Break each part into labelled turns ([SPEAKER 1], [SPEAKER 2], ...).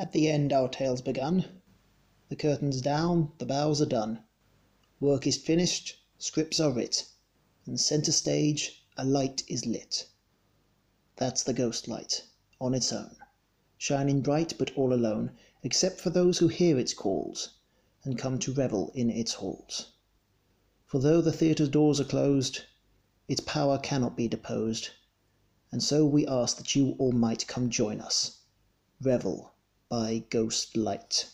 [SPEAKER 1] At the end our tale's begun. The curtain's down, the bows are done. Work is finished, scripts are writ, And centre stage a light is lit. That's the Ghost Light, on its own, Shining bright but all alone, Except for those who hear its calls, And come to revel in its halls. For though the theatre's doors are closed, Its power cannot be deposed, And so we ask that you all might Come join us, revel by Ghost Light.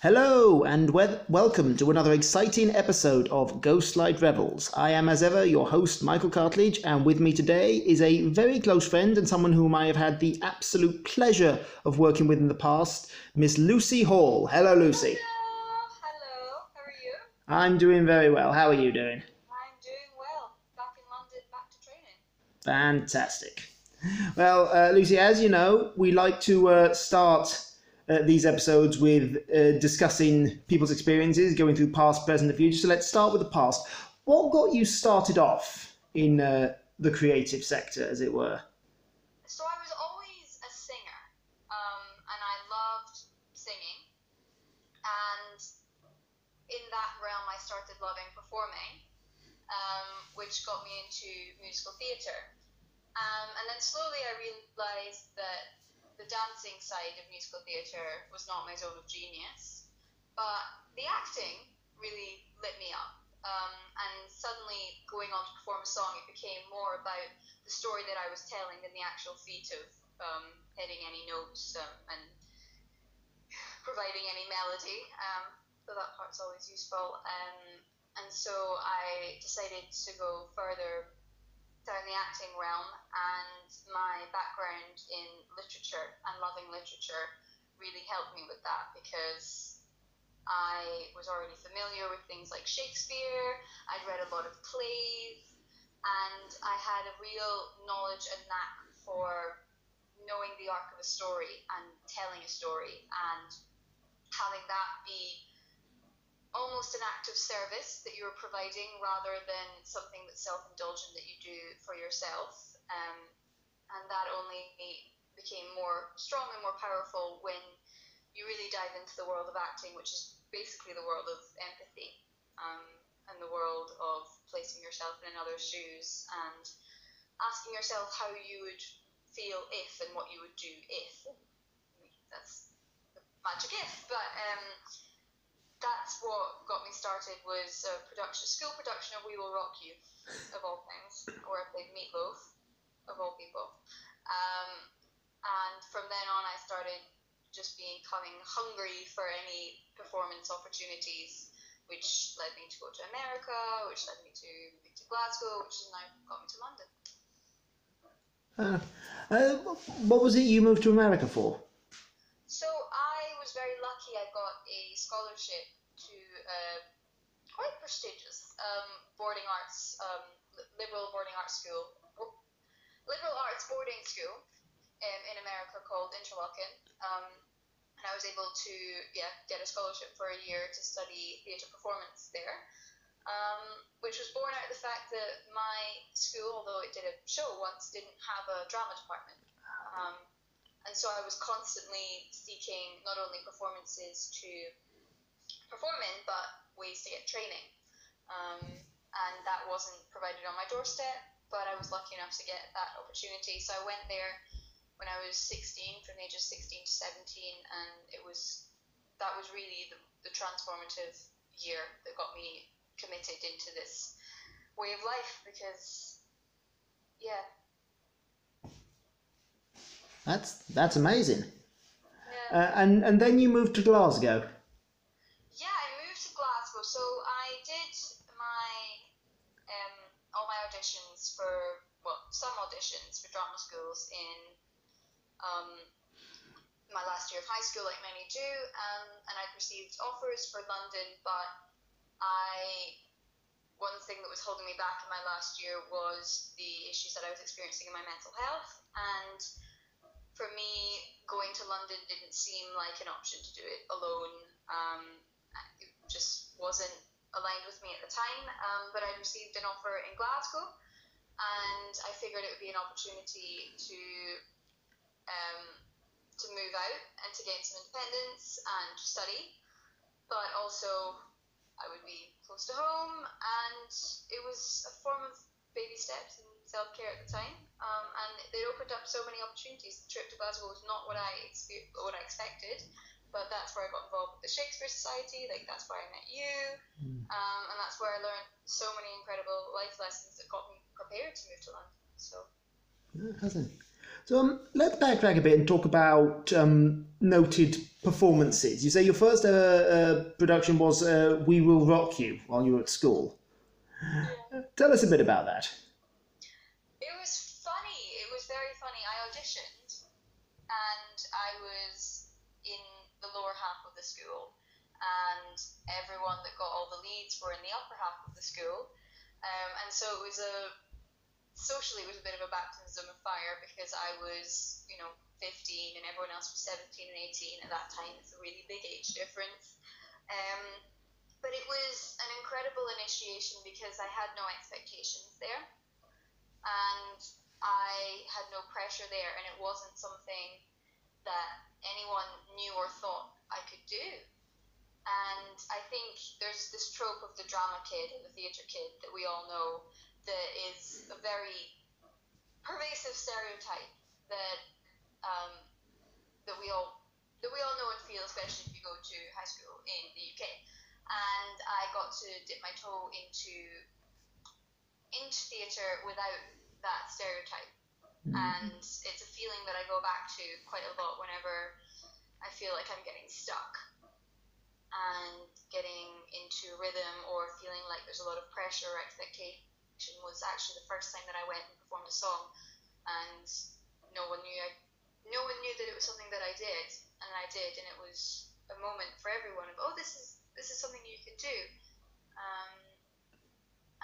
[SPEAKER 1] Hello, and we- welcome to another exciting episode of Ghostlight Revels. I am, as ever, your host, Michael Cartledge, and with me today is a very close friend and someone whom I have had the absolute pleasure of working with in the past, Miss Lucie Hall. Hello, Lucie.
[SPEAKER 2] Hello, hello. How are you?
[SPEAKER 1] I'm doing very well. How are you doing?
[SPEAKER 2] I'm doing well. Back in London, back to training.
[SPEAKER 1] Fantastic. Well, uh, Lucie, as you know, we like to uh, start uh, these episodes with uh, discussing people's experiences, going through past, present, and future. So let's start with the past. What got you started off in uh, the creative sector, as it were?
[SPEAKER 2] So I was always a singer, um, and I loved singing. And in that realm, I started loving performing, um, which got me into musical theatre. Um, and then slowly I realised that the dancing side of musical theatre was not my zone of genius, but the acting really lit me up. Um, and suddenly, going on to perform a song, it became more about the story that I was telling than the actual feat of um, hitting any notes um, and providing any melody. Um, so that part's always useful. Um, and so I decided to go further down the acting realm, and my background in literature and loving literature really helped me with that because I was already familiar with things like Shakespeare, I'd read a lot of plays, and I had a real knowledge and knack for knowing the arc of a story and telling a story and having that be almost an act of service that you're providing rather than something that's self-indulgent that you do for yourself. Um, and that only became more strong and more powerful when you really dive into the world of acting which is basically the world of empathy um, and the world of placing yourself in another's shoes and asking yourself how you would feel if and what you would do if. That's the magic if but um, that's what got me started was a production, school production of We Will Rock You, of all things, where I played Meatloaf, of all people. Um, and from then on, I started just being becoming hungry for any performance opportunities, which led me to go to America, which led me to to Glasgow, which has now got me to London.
[SPEAKER 1] Uh, uh, what was it you moved to America for?
[SPEAKER 2] So I was very lucky. I got a scholarship to a quite prestigious um, boarding arts, um, liberal boarding arts school, liberal arts boarding school um, in America called Interlochen. Um, and I was able to yeah get a scholarship for a year to study theatre performance there. Um, which was born out of the fact that my school, although it did a show once, didn't have a drama department. And so I was constantly seeking not only performances to perform in, but ways to get training. Um, and that wasn't provided on my doorstep, but I was lucky enough to get that opportunity. So I went there when I was 16, from the age of 16 to 17, and it was that was really the, the transformative year that got me committed into this way of life because, yeah,
[SPEAKER 1] That's that's amazing.
[SPEAKER 2] yeah.
[SPEAKER 1] Uh, and and then you moved to Glasgow.
[SPEAKER 2] Yeah, I moved to Glasgow, so I did my um, all my auditions for well, some auditions for drama schools in um, my last year of high school, like many do, um, and I'd received offers for London, but I one thing that was holding me back in my last year was the issues that I was experiencing in my mental health, and for me, going to London didn't seem like an option to do it alone. Um, it just wasn't aligned with me at the time. Um, but I received an offer in Glasgow, and I figured it would be an opportunity to um, to move out and to gain some independence and study, but also I would be close to home, and it was a form of baby steps and self care at the time. Um, and they opened up so many opportunities. The trip to Glasgow was not what I expe- what I expected, but that's where I got involved with the Shakespeare Society. Like that's where I met you, um, and that's where I learned so many incredible life lessons that got me prepared to move to London. So.
[SPEAKER 1] Yeah, hasn't. So um, let's backtrack a bit and talk about um, noted performances. You say your first uh, uh, production was uh, "We Will Rock You" while you were at school. Tell us a bit about that.
[SPEAKER 2] It was funny. It was very funny. I auditioned, and I was in the lower half of the school, and everyone that got all the leads were in the upper half of the school, um, and so it was a socially it was a bit of a baptism of fire because I was you know 15 and everyone else was 17 and 18 at that time. It's a really big age difference. Um, but it was an incredible initiation because I had no expectations there and I had no pressure there, and it wasn't something that anyone knew or thought I could do. And I think there's this trope of the drama kid and the theatre kid that we all know that is a very pervasive stereotype that um, that we all that we all know and feel, especially if you go to high school in the UK. And I got to dip my toe into into theatre without that stereotype. And it's a feeling that I go back to quite a lot whenever I feel like I'm getting stuck and getting into rhythm or feeling like there's a lot of pressure or expectation was actually the first time that I went and performed a song. And no one knew I, no one knew that it was something that I did. And I did and it was a moment for everyone of oh this is this is something you can do. Um,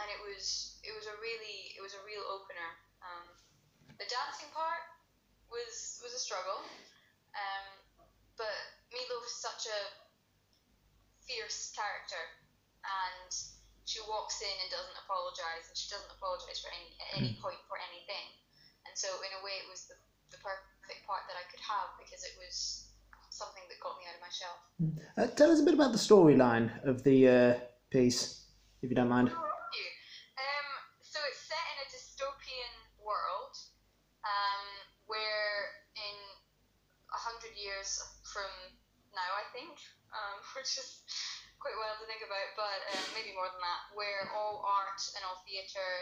[SPEAKER 2] and it was it was a really it was a real opener. Um, the dancing part was was a struggle, um, but is such a fierce character, and she walks in and doesn't apologize, and she doesn't apologize for any at any point for anything, and so in a way it was the the perfect part that I could have because it was something that got me out of my shell.
[SPEAKER 1] Uh, tell us a bit about the storyline of the uh, piece, if you don't mind.
[SPEAKER 2] Um, so it's set in a dystopian world um, where in a hundred years from now, I think, um, which is quite wild to think about, but um, maybe more than that, where all art and all theatre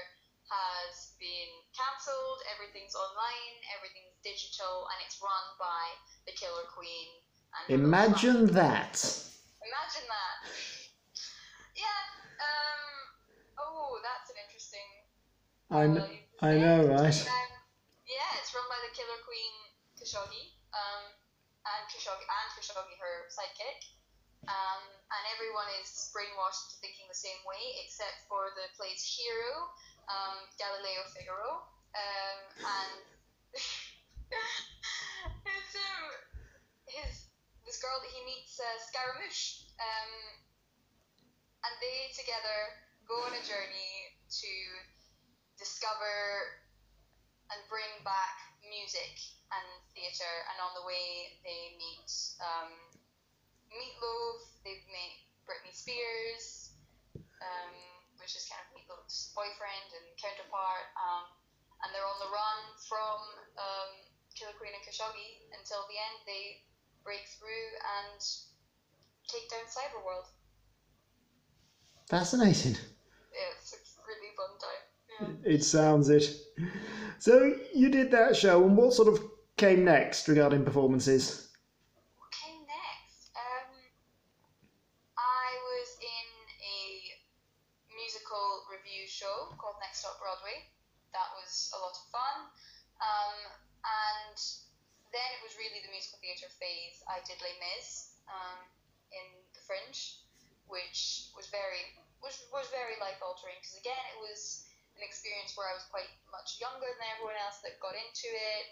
[SPEAKER 2] has been cancelled, everything's online, everything's digital, and it's run by the Killer Queen. And her little
[SPEAKER 1] Imagine that.
[SPEAKER 2] Imagine that. Yeah. Um. Oh, that's an interesting.
[SPEAKER 1] I, kn-
[SPEAKER 2] parallel you could
[SPEAKER 1] I know, right?
[SPEAKER 2] Um, yeah, it's run by the Killer Queen Khashoggi, um, and Khashoggi and Khashoggi, her sidekick. Um, and everyone is brainwashed into thinking the same way, except for the play's hero, um, Galileo Figaro, um, and his, um, his this girl that he meets, uh, Scaramouche, um, and they together go on a journey to discover and bring back music and theatre. And on the way, they meet um, Meatloaf. They meet Britney Spears, um, which is kind of Meatloaf's boyfriend and counterpart. Um, and they're on the run from um, Killer Queen and Khashoggi until the end. They break through and take down Cyberworld.
[SPEAKER 1] Fascinating.
[SPEAKER 2] It's a really fun time. Yeah.
[SPEAKER 1] It sounds it. So you did that show, and what sort of came next regarding performances?
[SPEAKER 2] What came next? Um, I was in a musical review show called Next Stop Broadway. That was a lot of fun. Um, and then it was really the musical theatre phase. I did Les Mis um, in the Fringe, which was very was was very life altering because again it was an experience where I was quite much younger than everyone else that got into it,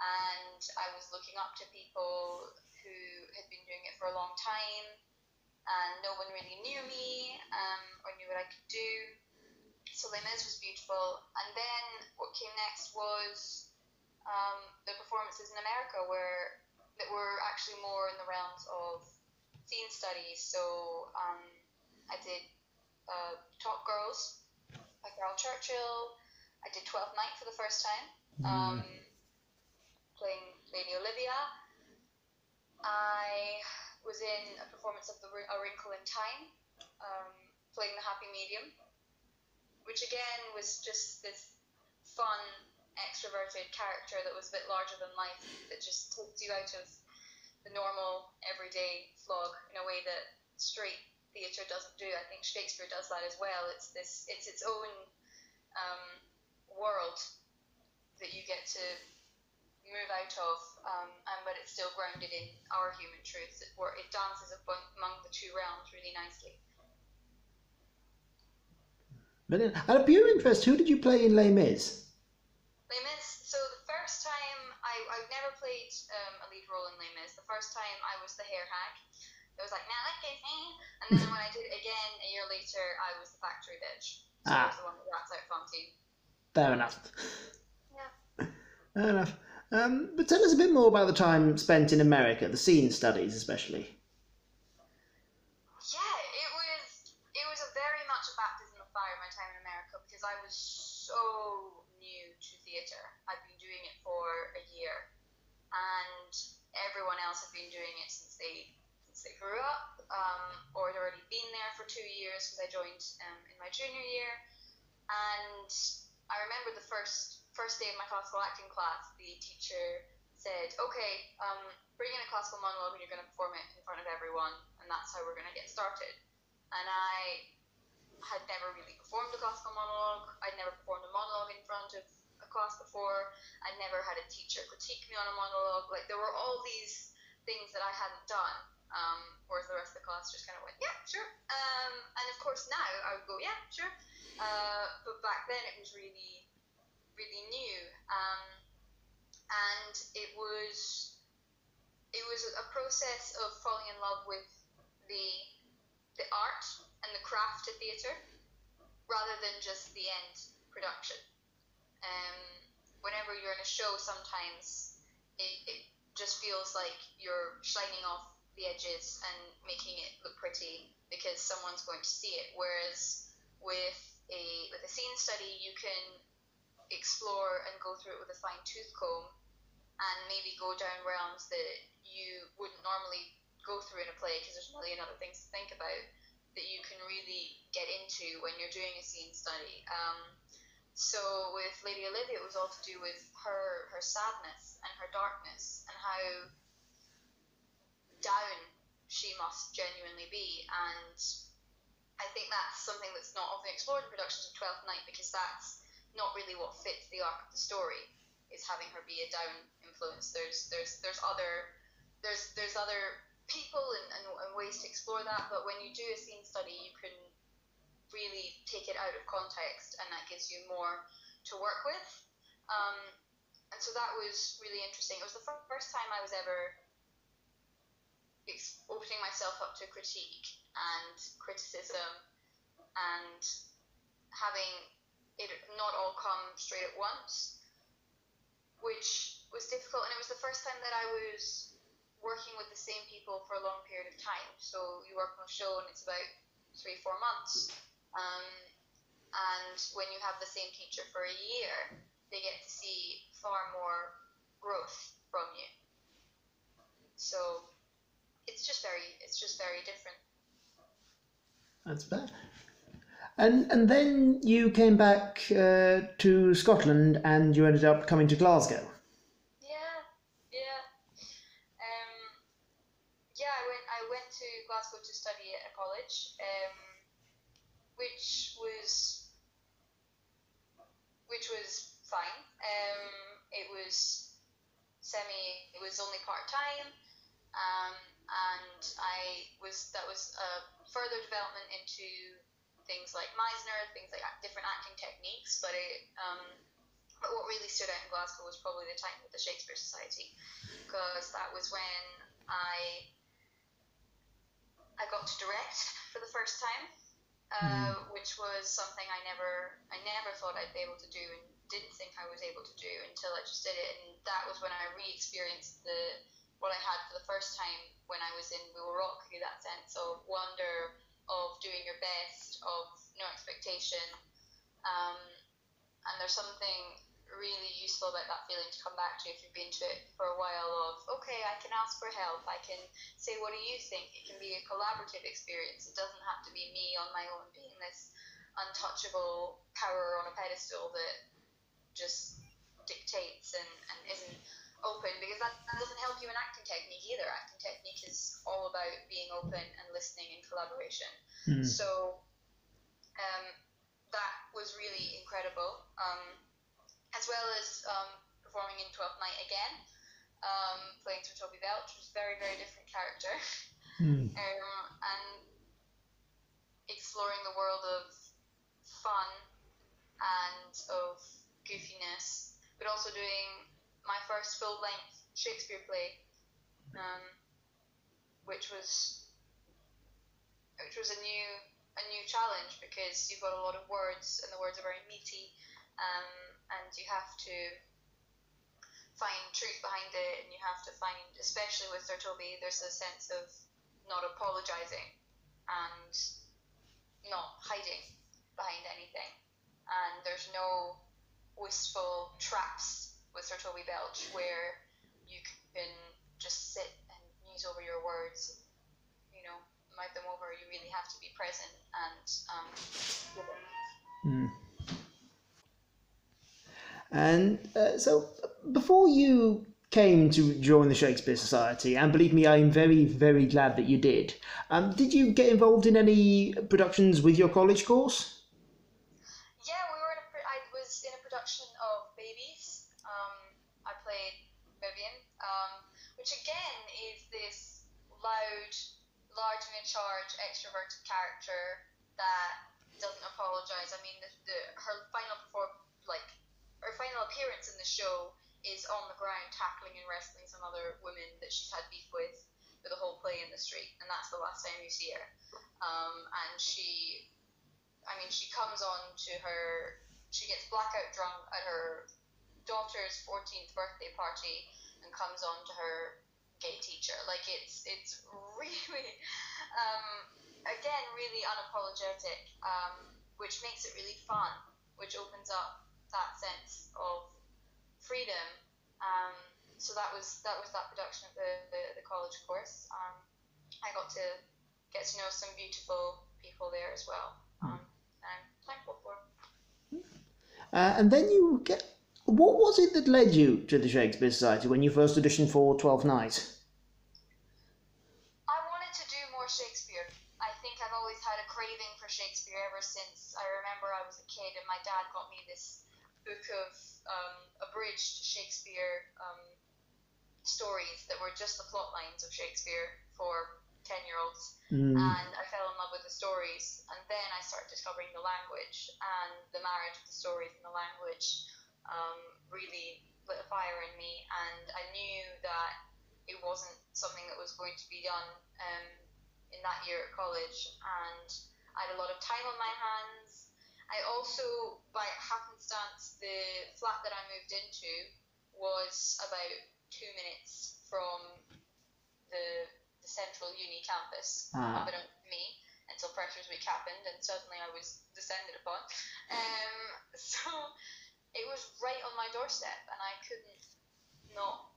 [SPEAKER 2] and I was looking up to people who had been doing it for a long time, and no one really knew me um, or knew what I could do. So Les Mis was beautiful, and then what came next was um, the performances in America, where that were actually more in the realms of scene studies. So um, I did uh, Top Girls by Caryl Churchill. I did Twelfth Night for the first time, um, playing Lady Olivia. I was in a performance of the A Wrinkle in Time, um, playing the Happy Medium, which again was just this fun, extroverted character that was a bit larger than life, that just takes you out of the normal, everyday slog in a way that straight theatre doesn't do. I think Shakespeare does that as well. It's this, it's its own um, world that you get to move out of, um, and but it's still grounded in our human truths. It, it dances among the two realms really nicely.
[SPEAKER 1] Brilliant. Out of pure interest, who did you play in Les Mis?
[SPEAKER 2] Les Mis. So the first time I I've never played um, a lead role in Les Mis. The first time I was the hair hag. It was like now look at me. And then when I did it again a year later, I was the factory bitch. So I
[SPEAKER 1] Ah.
[SPEAKER 2] was the one that rats out Fantine.
[SPEAKER 1] Fair enough.
[SPEAKER 2] Yeah.
[SPEAKER 1] Fair enough. Um, but tell us a bit more about the time spent in America, the scene studies especially.
[SPEAKER 2] Yeah, it was it was a very much a baptism of fire my time in America because I was so new to theatre. I've been doing it for a year, and everyone else had been doing it since they since they grew up, um, or had already been there for two years because I joined um, in my junior year. And I remember the first first day of my classical acting class, the teacher said, "Okay, um, bring in a classical monologue and you're going to perform it in front of everyone, and that's how we're going to get started." And I had never really performed a classical monologue. I'd never performed a monologue in front of a class before. I'd never had a teacher critique me on a monologue. Like there were all these things that I hadn't done. Um, whereas the rest of the class just kind of went, yeah, sure. Um, and of course now I would go, yeah, sure. Uh, but back then it was really, really new. Um, and it was, it was a process of falling in love with the, the art and the craft of theatre rather than just the end production. Um, whenever you're in a show, sometimes it, it just feels like you're shining off the edges and making it look pretty because someone's going to see it. Whereas with a with a scene study, you can explore and go through it with a fine tooth comb and maybe go down realms that you wouldn't normally go through in a play because there's a million other things to think about that you can really get into when you're doing a scene study. Um, so with Lady Olivia, it was all to do with her her sadness and her darkness and how down she must genuinely be. And I think that's something that's not often explored in productions of Twelfth Night because that's not really what fits the arc of the story. Is having her be a down influence. There's there's there's other there's there's other people and, and, and ways to explore that, but when you do a scene study, you can really take it out of context, and that gives you more to work with. Um, and so that was really interesting. It was the fir- first time I was ever opening myself up to critique and criticism, and having it not all come straight at once, which was difficult. And it was the first time that I was working with the same people for a long period of time. So you work on a show and it's about three, four months. Um, and when you have the same teacher for a year, they get to see far more growth from you. So it's just very, it's just very different.
[SPEAKER 1] That's bad. And and then you came back uh, to Scotland and you ended up coming to Glasgow.
[SPEAKER 2] Yeah, yeah. Um, yeah, I went. I went to Glasgow to study at a college, um, which was which was fine. Um, it was semi. It was only part time, um, and I was that was a further development into things like Meisner, things like different acting techniques. But it, um, but what really stood out in Glasgow was probably the time with the Shakespeare Society, because that was when I I got to direct for the first time, uh, which was something I never I never thought I'd be able to do and didn't think I was able to do until I just did it, and that was when I re-experienced the what I had for the first time when I was in We Will Rock You. That sense of wonder, of doing your best, of no expectation. Um, and there's something really useful about that feeling to come back to if you've been to it for a while of okay i can ask for help i can say what do you think it can be a collaborative experience it doesn't have to be me on my own being this untouchable power on a pedestal that just dictates open because that, that doesn't help you in acting technique either acting technique is all about being open and listening and collaboration
[SPEAKER 1] Mm.
[SPEAKER 2] so um, that was really incredible. Um, as well as um, performing in Twelfth Night again, um, playing Sir Toby Belch, which was a very, very different character.
[SPEAKER 1] Mm.
[SPEAKER 2] um, and exploring the world of fun and of goofiness, but also doing my first full length Shakespeare play, um, which was which was a new a new challenge because you've got a lot of words and the words are very meaty, um, and you have to find truth behind it, and you have to find, especially with Sir Toby, there's a sense of not apologizing and not hiding behind anything, and there's no wistful traps with Sir Toby Belch where you can just sit and muse over your words, you know, mouth them over. You really have to be present and um.
[SPEAKER 1] Mm. And uh, so, before you came to join the Shakespeare Society, and believe me, I'm very, very glad that you did. Um, did you get involved in any productions with your college course?
[SPEAKER 2] Yeah, we were in a. Pro- I was in a production of Babies. Um, I played Vivian, um, which again is this loud, large in charge, extroverted character that doesn't apologize. I mean, the, the her final perform like her final appearance in the show is on the ground tackling and wrestling some other women that she's had beef with for the whole play in the street, and that's the last time you see her. Um, and she I mean, she comes on to her, she gets blackout drunk at her daughter's 14th birthday party and comes on to her gay teacher. Like, it's, it's really, um, again, really unapologetic, um, which makes it really fun, which opens up that sense of freedom. Um, so that was that was that production of the, the, the college course. Um, I got to get to know some beautiful people there as well. Um, I'm thankful for.
[SPEAKER 1] Uh, and then you get. What was it that led you to the Shakespeare Society when you first auditioned for Twelfth Night?
[SPEAKER 2] I wanted to do more Shakespeare. I think I've always had a craving for Shakespeare ever since I remember I was a kid and my dad got me this book of um, abridged Shakespeare um, stories that were just the plot lines of Shakespeare for 10 year olds.
[SPEAKER 1] Mm.
[SPEAKER 2] And I fell in love with the stories. And then I started discovering the language and the marriage of the stories and the language um, really lit a fire in me. And I knew that it wasn't something that was going to be done um, in that year at college. And I had a lot of time on my hands. I also, by happenstance, the flat that I moved into was about two minutes from the, the central uni campus,
[SPEAKER 1] Ah.
[SPEAKER 2] unbeknownst to me, until Freshers Week happened, and suddenly I was descended upon. Um, so it was right on my doorstep, and I couldn't not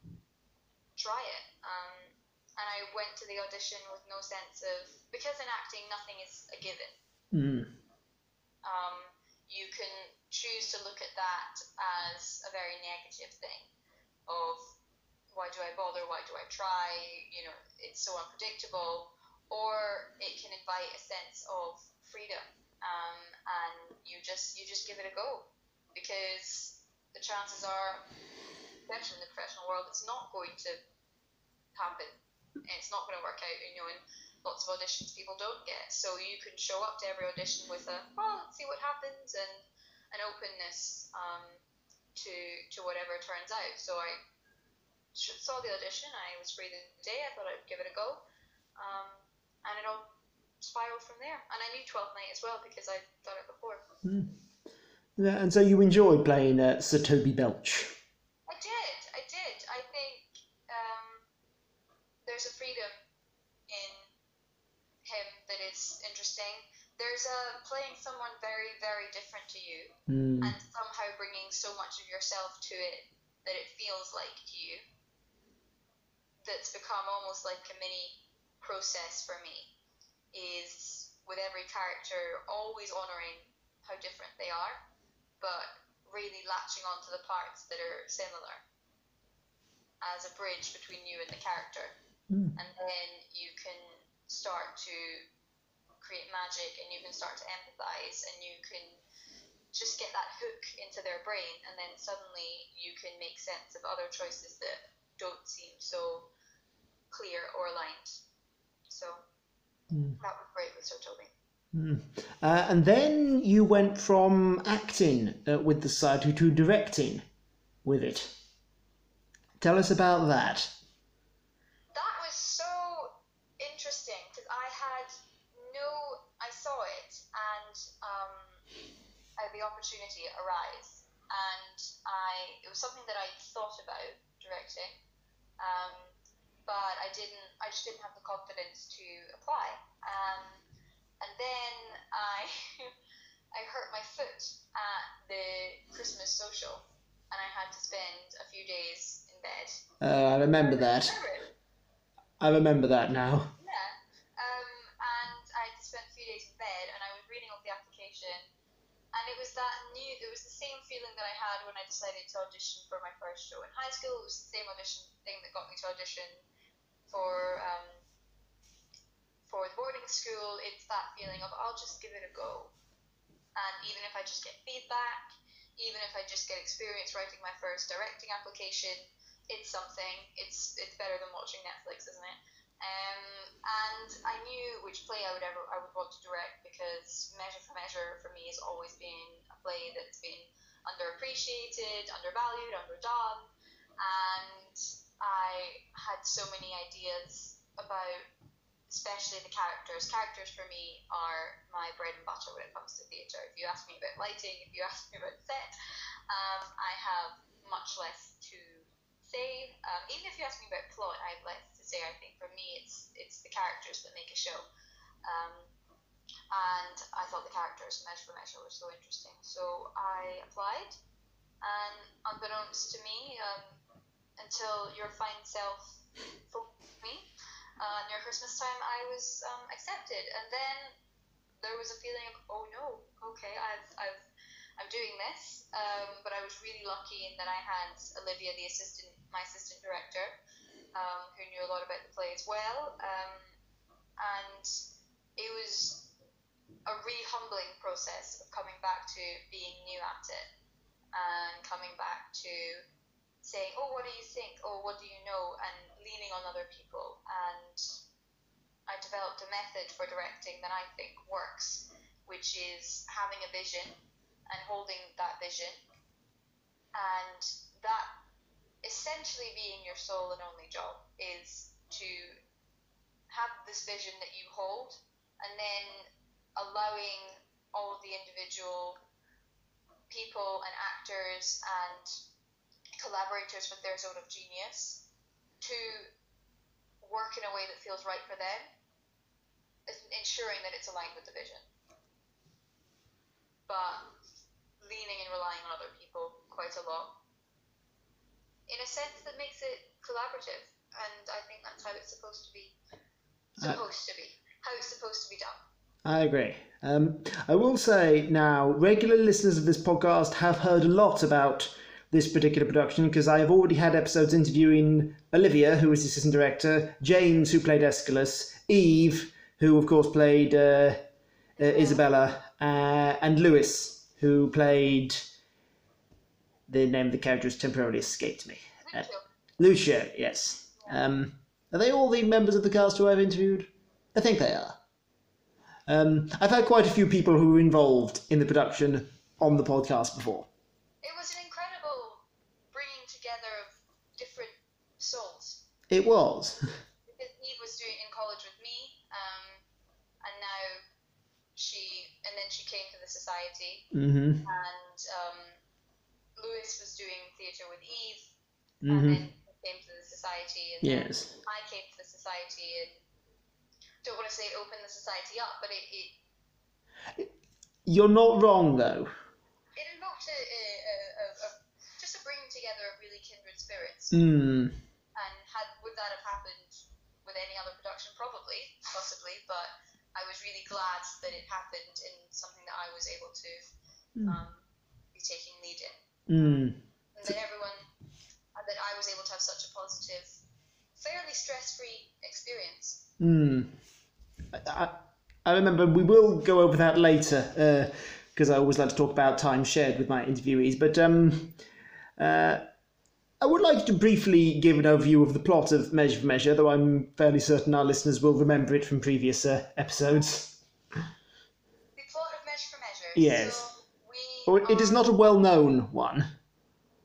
[SPEAKER 2] try it. Um, and I went to the audition with no sense of because in acting nothing is a given.
[SPEAKER 1] Mm.
[SPEAKER 2] Um, you can choose to look at that as a very negative thing of why do I bother? Why do I try? You know, it's so unpredictable. Or it can invite a sense of freedom, um, and you just you just give it a go because the chances are, especially in the professional world, it's not going to happen. It's not going to work out. You know, and lots of auditions people don't get. So you can show up to every audition with a well, let's see what happens and an openness um, to to whatever turns out. So I saw the audition. I was free the day. I thought I'd give it a go, um, and it all spiraled from there. And I knew 12th night as well because I'd done it before.
[SPEAKER 1] Yeah, and so you enjoyed playing uh, Sir Toby Belch.
[SPEAKER 2] I did. I did. I think um, there's a freedom in him that is interesting. There's a playing someone very, very different to you,
[SPEAKER 1] Mm.
[SPEAKER 2] and somehow bringing so much of yourself to it that it feels like to you. That's become almost like a mini process for me. Is with every character always honouring how different they are, but really latching onto the parts that are similar as a bridge between you and the character.
[SPEAKER 1] Mm.
[SPEAKER 2] And then you can start to create magic and you can start to empathize and you can just get that hook into their brain and then suddenly you can make sense of other choices that don't seem so clear or aligned. So
[SPEAKER 1] Mm.
[SPEAKER 2] that was great with Sir Toby.
[SPEAKER 1] Mm. Uh, and then you went from acting uh, with the side to, directing with it. Tell us about. That
[SPEAKER 2] was so interesting because I had no, I saw it and um, I had the opportunity arise, and I it was something that I thought about directing, um, but I didn't, I just didn't have the confidence to apply. Um, and then I, I hurt my foot at the Christmas social, and I had to spend a few days in bed.
[SPEAKER 1] Uh, I remember that. I remember that now.
[SPEAKER 2] It was that new. It was the same feeling that I had when I decided to audition for my first show in high school. It was the same audition thing that got me to audition for um, for the boarding school. It's that feeling of I'll just give it a go, and even if I just get feedback, even if I just get experience writing my first directing application, it's something. It's it's better than watching Netflix, isn't it? Um, and I knew which play I would ever I would want to direct because Measure for Measure for me has always been a play that's been underappreciated, undervalued, underdone, and I had so many ideas about especially the characters. Characters for me are my bread and butter when it comes to theatre. If you ask me about lighting, if you ask me about set, um, I have much less to say. Um, even if you ask me about plot, I have less say. I think for me, it's it's the characters that make a show. Um, and I thought the characters, Measure for Measure, were so interesting. So I applied, and unbeknownst to me, um, until your fine self phoned me uh, near Christmas time, I was um, accepted. And then there was a feeling of, oh no, okay, I've, I've, I'm doing this. Um, but I was really lucky in that I had Olivia, the assistant, my assistant director, um, who knew a lot about the play as well. Um, and it was a really humbling process of coming back to being new at it and coming back to saying, oh, what do you think? Oh, what do you know? And leaning on other people. And I developed a method for directing that I think works, which is having a vision and holding that vision. And that essentially being your sole and only job is to have this vision that you hold and then allowing all the individual people and actors and collaborators with their zone of genius to work in a way that feels right for them, ensuring that it's aligned with the vision. But leaning and relying on other people quite a lot in a sense that makes it collaborative, and I think that's how it's supposed to be. Supposed to be. How it's supposed to be done.
[SPEAKER 1] I agree. Um, I will say now, regular listeners of this podcast have heard a lot about this particular production because I have already had episodes interviewing Olivia, who was the assistant director, James, who played Escalus, Eve, who of course played uh, uh, Isabella, uh, and Lewis, who played. The name of the character has temporarily escaped me. Uh,
[SPEAKER 2] Lucio.
[SPEAKER 1] Yes. Um, are they all the members of the cast who I've interviewed? I think they are. Um, I've had quite a few people who were involved in the production on the podcast before.
[SPEAKER 2] It was an incredible bringing together of different souls.
[SPEAKER 1] It was.
[SPEAKER 2] Because Eve was doing it in college with me, um, and now she, and then she came to the society,
[SPEAKER 1] hmm
[SPEAKER 2] and um, Lewis was doing theatre with Eve,
[SPEAKER 1] hmm
[SPEAKER 2] and then came to the society, and
[SPEAKER 1] Yes.
[SPEAKER 2] then I came to the society, and don't want to say it opened the society up, but it, it,
[SPEAKER 1] You're not wrong though.
[SPEAKER 2] it invoked a, a, a, a, just a bringing together of really kindred spirits.
[SPEAKER 1] Hmm.
[SPEAKER 2] And had would that have happened with any other production? Probably, possibly, but I was really glad that it happened in something that I was able to um, be taking lead in,
[SPEAKER 1] Hmm.
[SPEAKER 2] and that everyone, and that I was able to have such a positive, fairly stress-free experience.
[SPEAKER 1] Hmm. I, I remember we will go over that later because I always like to talk about time shared with my interviewees. But um, uh, I would like to briefly give an overview of the plot of Measure for Measure, though I'm fairly certain our listeners will remember it from previous uh, episodes.
[SPEAKER 2] The plot of Measure for Measure.
[SPEAKER 1] Yes.
[SPEAKER 2] So.
[SPEAKER 1] Or it is not a well-known one.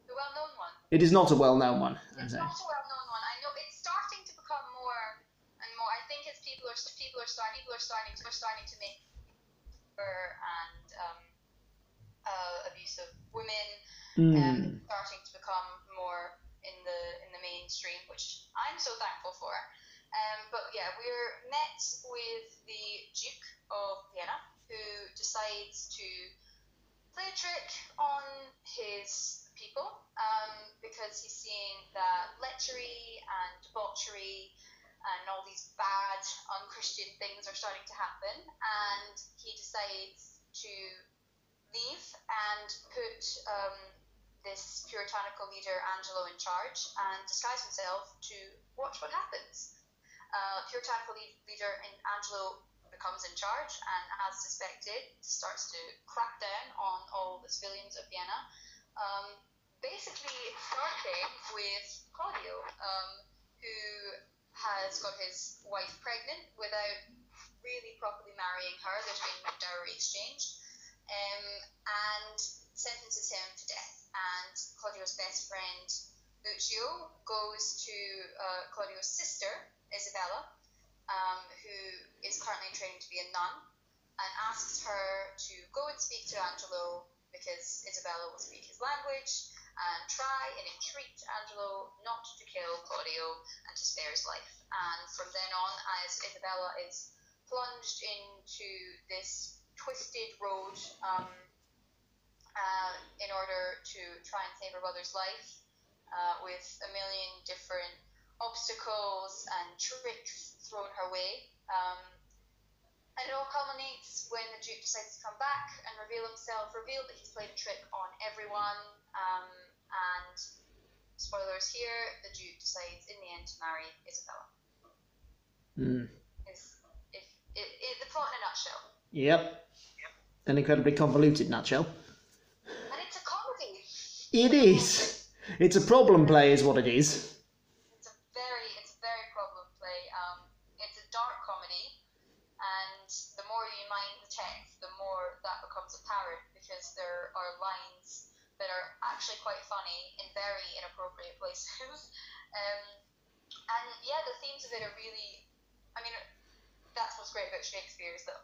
[SPEAKER 2] the well-known one.
[SPEAKER 1] It is not a well-known one.
[SPEAKER 2] It's not a well-known one. I know it's starting to become more and more. I think as people are people are starting people are starting to are starting to make and um, uh, abuse of women
[SPEAKER 1] Hmm.
[SPEAKER 2] um, starting to become more in the in the mainstream, which I'm so thankful for. Um, but yeah, we're met with the Duke of Vienna, who decides to play a trick on his people um, because he's seeing that lechery and debauchery and all these bad, unchristian things are starting to happen, and he decides to leave and put um, this puritanical leader Angelo in charge and disguise himself to watch what happens. Uh, puritanical lead- leader in Angelo becomes in charge and, as suspected, starts to crack down on all the civilians of Vienna. Um, basically, starting with Claudio, um, who has got his wife pregnant without really properly marrying her. There's been no dowry exchange um, and sentences him to death. And Claudio's best friend Lucio goes to uh, Claudio's sister Isabella, um, who is currently training to be a nun, and asks her to go and speak to Angelo because Isabella will speak his language and try and entreat Angelo not to kill Claudio and to spare his life. And from then on, as Isabella is plunged into this twisted road um, uh, in order to try and save her brother's life uh, with a million different obstacles and tricks thrown her way. Um, and it all culminates when the Duke decides to come back and reveal himself, reveal that he's played a trick on everyone. Um, and spoilers here, the Duke decides in the end to marry Isabella. Is if the plot in a nutshell.
[SPEAKER 1] Yep. An incredibly convoluted nutshell.
[SPEAKER 2] And it's a comedy.
[SPEAKER 1] It is. It's a problem play, is what it is.
[SPEAKER 2] It's a very, it's a very problem play. Um, it's a dark comedy, and the more you mind the text, the more that becomes apparent because there are lines that are actually quite funny in very inappropriate places. um, and yeah, the themes of it are really. I mean, that's what's great about Shakespeare is that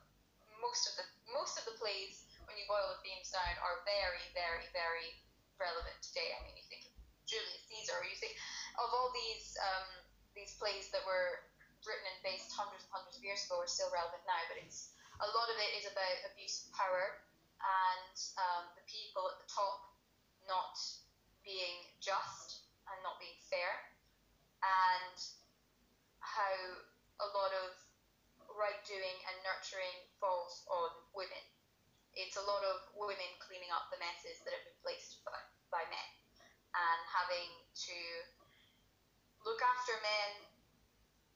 [SPEAKER 2] most of the most of the plays, when you boil the themes down, are very, very, very relevant today. I mean, you think of Julius Caesar, you think of all these um, these plays that were written and based hundreds and hundreds of years ago are still relevant now, but it's a lot of it is about abuse of power and um, the people at the top not being just and not being fair, and how a lot of right doing and nurturing falls on women. It's a lot of women cleaning up the messes that have been placed by, by men and having to look after men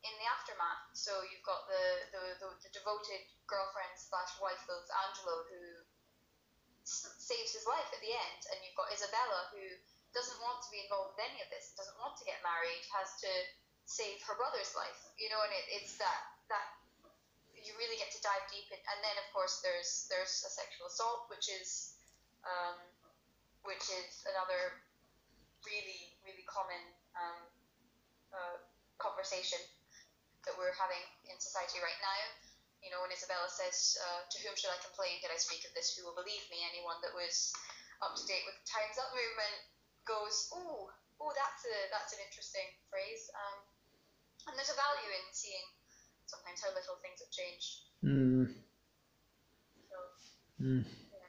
[SPEAKER 2] in the aftermath. So you've got the, the, the, the devoted girlfriend slash wife of Angelo who saves his life at the end, and you've got Isabella who doesn't want to be involved with any of this, doesn't want to get married, has to save her brother's life. You know, and it, it's that that you really get to dive deep in. And then of course there's there's a sexual assault, which is um, which is another really really common um, uh, conversation that we're having in society right now. You know, when Isabella says, uh, "To whom should I complain? Did I speak of this? Who will believe me?" Anyone that was up to date with the Times Up movement goes, "Ooh, oh, that's a that's an interesting phrase. Um, and there's a value in seeing sometimes how little things have changed.
[SPEAKER 1] Mm.
[SPEAKER 2] So,
[SPEAKER 1] Mm.
[SPEAKER 2] yeah.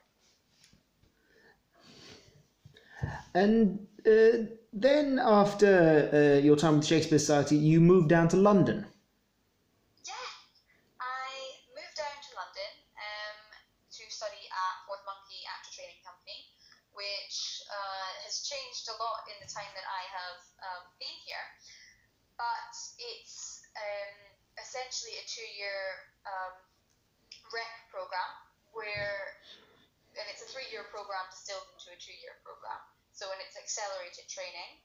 [SPEAKER 1] And uh, then, after uh, your time with the Shakespeare Society, you moved down to London.
[SPEAKER 2] Changed a lot in the time that I have um, been here. But it's um, essentially a two-year um, rep program where, and it's a three-year program distilled into a two-year program. So, and it's accelerated training,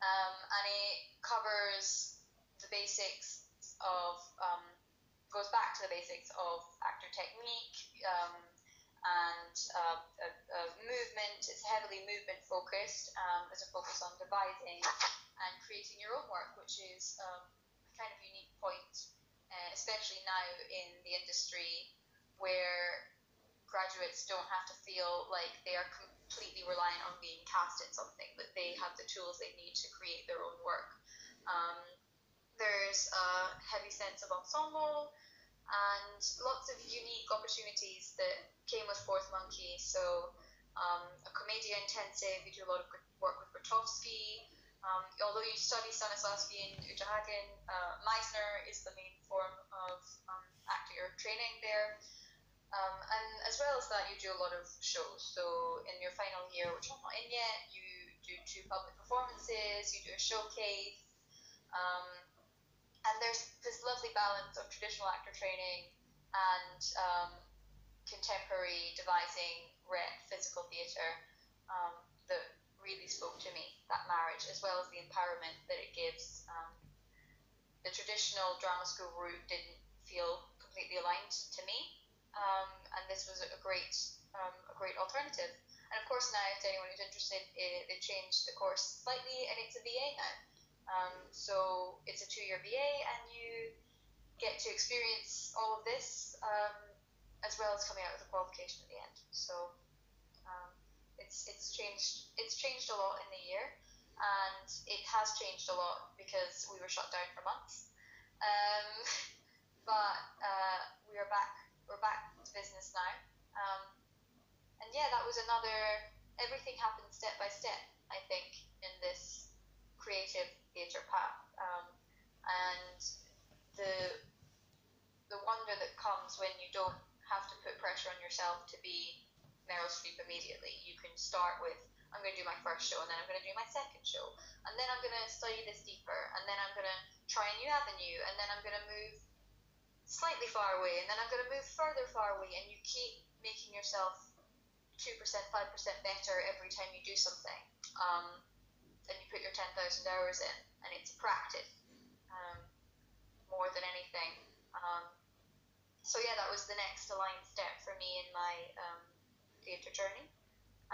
[SPEAKER 2] um, and it covers the basics of um, goes back to the basics of actor technique um, and uh, uh, uh, movement. It's heavily movement focused. Um, there's a focus on devising and creating your own work, which is um, a kind of unique point, uh, especially now in the industry where graduates don't have to feel like they are completely reliant on being cast in something, but they have the tools they need to create their own work. Um, there's a heavy sense of ensemble and lots of unique opportunities that came with Fourth Monkey. So, um, a Commedia Intensive, we do a lot of work with Grotowski. Um, although you study Stanislavski and Uta Hagen, uh, Meisner is the main form of um, actor training there. Um, and as well as that, you do a lot of shows. So in your final year, which I'm not in yet, you do two public performances, you do a showcase, um, and there's this lovely balance of traditional actor training and um, contemporary devising, rep, physical theatre um, that really spoke to me. That marriage, as well as the empowerment that it gives. Um, the traditional drama school route didn't feel completely aligned to me um, and this was a great um, a great alternative. And of course, now to anyone who's interested, it, they changed the course slightly, and it's a BA now. Um, so it's a two-year BA, and you get to experience all of this um, as well as coming out with a qualification at the end. So um, it's it's changed it's changed a lot in the year, and it has changed a lot because we were shut down for months. Um, but uh, we are back we're back to business now. Um, and yeah, that was another. Everything happened step by step. I think in this creative theatre path, um, and the the wonder that comes when you don't have to put pressure on yourself to be Meryl Streep immediately. You can start with I'm going to do my first show, and then I'm going to do my second show, and then I'm going to study this deeper, and then I'm going to try a new avenue, and then I'm going to move slightly far away, and then I'm going to move further far away, and you keep making yourself 2%, 5% better every time you do something. Um, and you put your 10,000 hours in, and it's a practice um, more than anything. Um, so, yeah, that was the next aligned step for me in my um, theatre journey,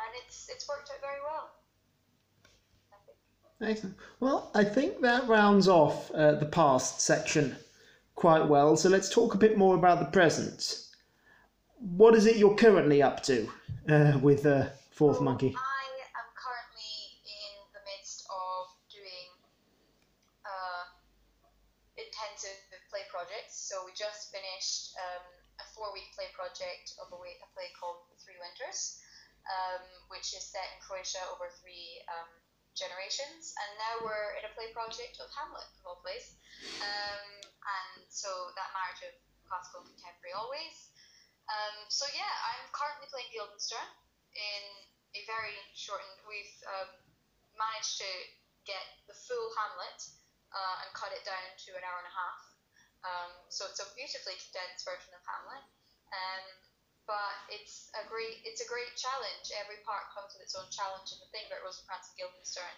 [SPEAKER 2] and it's, it's worked out very well. I think.
[SPEAKER 1] Excellent. Well, I think that rounds off uh, the past section quite well. So let's talk a bit more about the present. What is it you're currently up to uh, with uh, Fourth
[SPEAKER 2] So
[SPEAKER 1] Monkey?
[SPEAKER 2] I am currently in the midst of doing uh, intensive play projects. So we just finished um, a four-week play project of a, way, a play called Three Winters, um, which is set in Croatia over three um, generations. And now we're in a play project of Hamlet, of all plays. Um, and so that marriage of classical and contemporary always. Um, so yeah, I'm currently playing Guildenstern in a very shortened. We've managed to get the full Hamlet uh, and cut it down to an hour and a half. Um, so it's a beautifully condensed version of Hamlet. Um, but it's a great it's a great challenge. Every part comes with its own challenge. And the thing about Rosencrantz and Guildenstern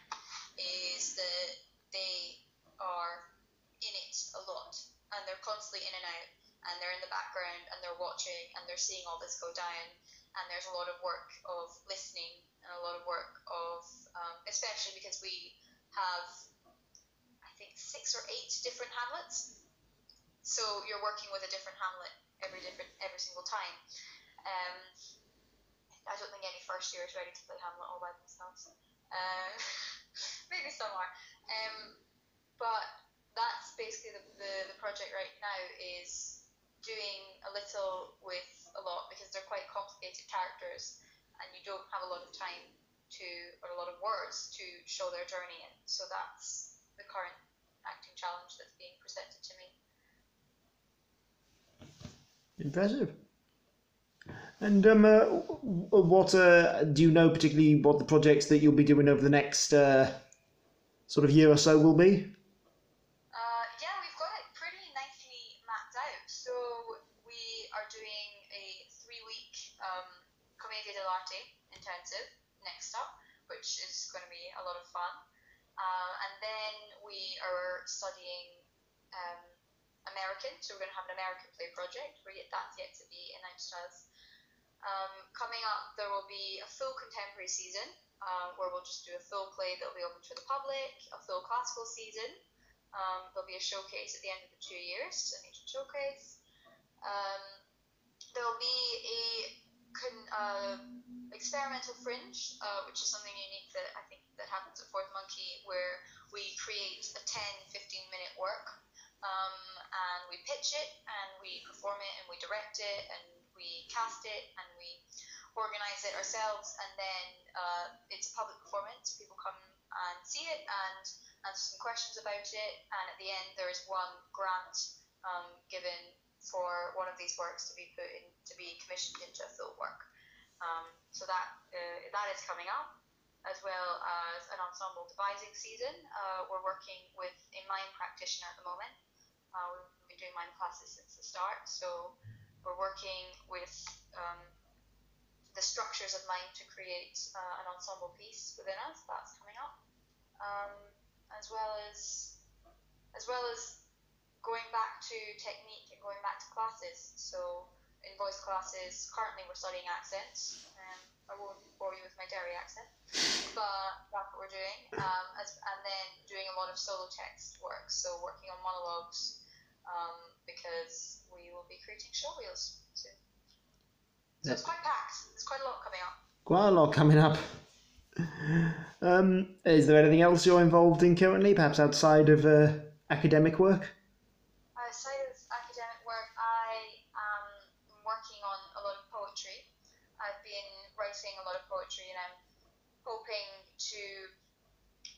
[SPEAKER 2] is that they are in it a lot, and they're constantly in and out, and they're in the background, and they're watching, and they're seeing all this go down. And there's a lot of work of listening, and a lot of work of, um, especially because we have, I think, six or eight different Hamlets. So you're working with a different Hamlet every different every single time. Um, I don't think any first year is ready to play Hamlet all by themselves. Um, maybe some are. Um, but that's basically the, the, the project right now is doing a little with a lot because they're quite complicated characters and you don't have a lot of time to or a lot of words to show their journey in. So that's the current acting challenge that's being presented to me.
[SPEAKER 1] Impressive. And um, uh, what uh, do you know particularly what the projects that you'll be doing over the next uh, sort of year or so will be?
[SPEAKER 2] Uh, yeah, we've got it pretty nicely mapped out. So we are doing a three-week um, Commedia dell'arte intensive next up, which is going to be a lot of fun. Uh, and then we are studying um, American, so we're going to have an American play project. That's yet to be announced as. Um, coming up, there will be a full contemporary season uh, where we'll just do a full play that will be open to the public, a full classical season. Um, there'll be a showcase at the end of the two years, an ancient showcase. Um, there'll be a con- uh, experimental fringe, uh, which is something unique that I think that happens at Fourth Monkey, where we create a 10, 15 minute work um, and we pitch it and we perform it and we direct it and we cast it and we organize it ourselves and then uh, it's a public performance. People come and see it and answer some questions about it and at the end there is one grant um, given for one of these works to be put in to be commissioned into a full work. Um, so that uh, that is coming up as well as an ensemble devising season. Uh, we're working with a mime practitioner at the moment uh, we've been doing mime classes since the start so we're working with um, the structures of mind to create uh, an ensemble piece within us. That's coming up, um, as well as as well as going back to technique and going back to classes. So in voice classes, currently we're studying accents. Um, I won't bore you with my Derry accent, but that's what we're doing. Um, as, and then doing a lot of solo text work, so working on monologues um, because we will be creating showreels soon. So it's quite packed. There's quite a lot coming up.
[SPEAKER 1] Quite a lot coming up. Um, is there anything else you're involved in currently, perhaps outside of uh, academic work?
[SPEAKER 2] Outside of academic work, I am working on a lot of poetry. I've been writing a lot of poetry, and I'm hoping to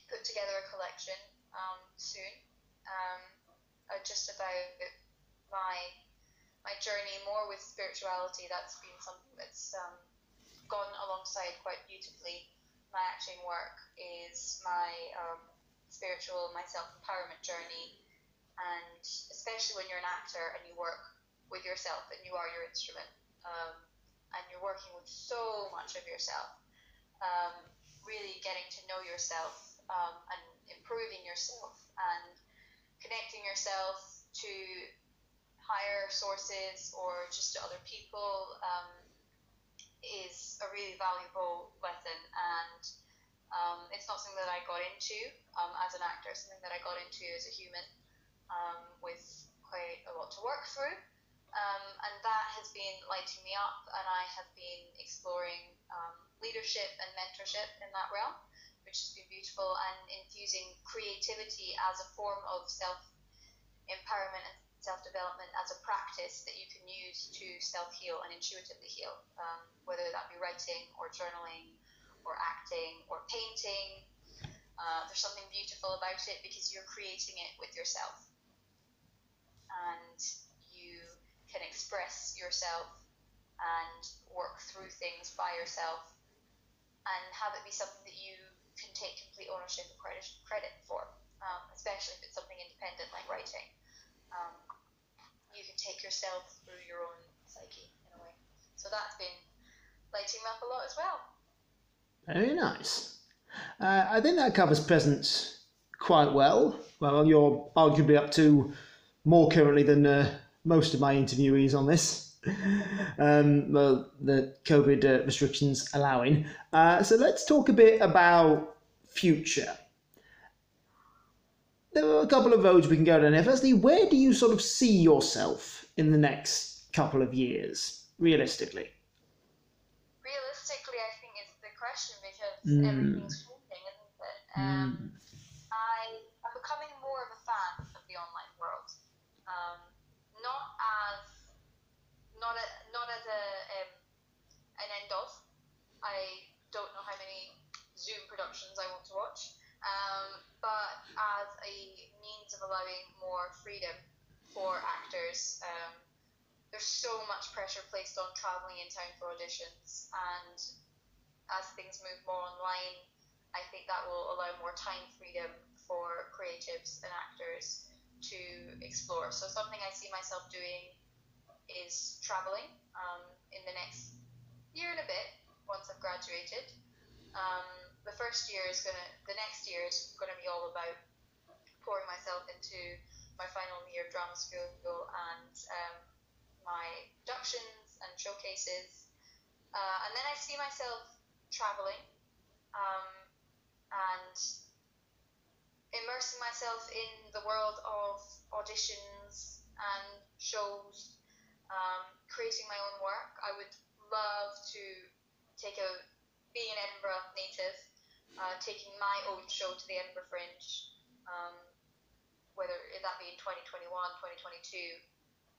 [SPEAKER 2] put together a collection um, soon. Um, uh, just about my my journey more with spirituality. That's been something that's um, gone alongside quite beautifully. My acting work is my um, spiritual, my self empowerment journey, and especially when you're an actor and you work with yourself and you are your instrument, um, and you're working with so much of yourself. Um, really getting to know yourself um, and improving yourself and connecting yourself to higher sources or just to other people um, is a really valuable lesson. And um, it's not something that I got into um, as an actor, something that I got into as a human um, with quite a lot to work through. Um, and that has been lighting me up, and I have been exploring um, leadership and mentorship in that realm, which has been beautiful, and infusing creativity as a form of self empowerment and self development as a practice that you can use to self heal and intuitively heal, um, whether that be writing or journaling or acting or painting. Uh, there's something beautiful about it because you're creating it with yourself and you can express yourself and work through things by yourself and have it be something that you can take complete ownership and credit, for, um, especially if it's something independent like writing. Um, you can take yourself through your own psyche in a way. So that's been lighting me up a lot as well.
[SPEAKER 1] Very nice. Uh, I think that covers presents quite well. Well, you're arguably up to more currently than uh, most of my interviewees on this. Um, well, the COVID uh, restrictions allowing. Uh, so let's talk a bit about future. There are a couple of roads we can go down here. Firstly, where do you sort of see yourself in the next couple of years, realistically?
[SPEAKER 2] Realistically, I think is the question because
[SPEAKER 1] Mm.
[SPEAKER 2] everything's changing, isn't it? Um, I am becoming more of a fan of the online world. Um, not as not a, not as a um, an end of. I don't know how many Zoom productions I want to watch, um, but as a means of allowing more freedom for actors. Um, there's so much pressure placed on traveling in town for auditions, and as things move more online, I think that will allow more time freedom for creatives and actors to explore. So something I see myself doing is traveling um, in the next year and a bit once I've graduated. Um, the first year is gonna, the next year is gonna be all about pouring myself into my final year of drama school and um, my productions and showcases. Uh, and then I see myself traveling um, and immersing myself in the world of auditions and shows, um, creating my own work. I would love to take a, being an Edinburgh native, uh, taking my own show to the Edinburgh Fringe, um, whether that be in 2021, 2022,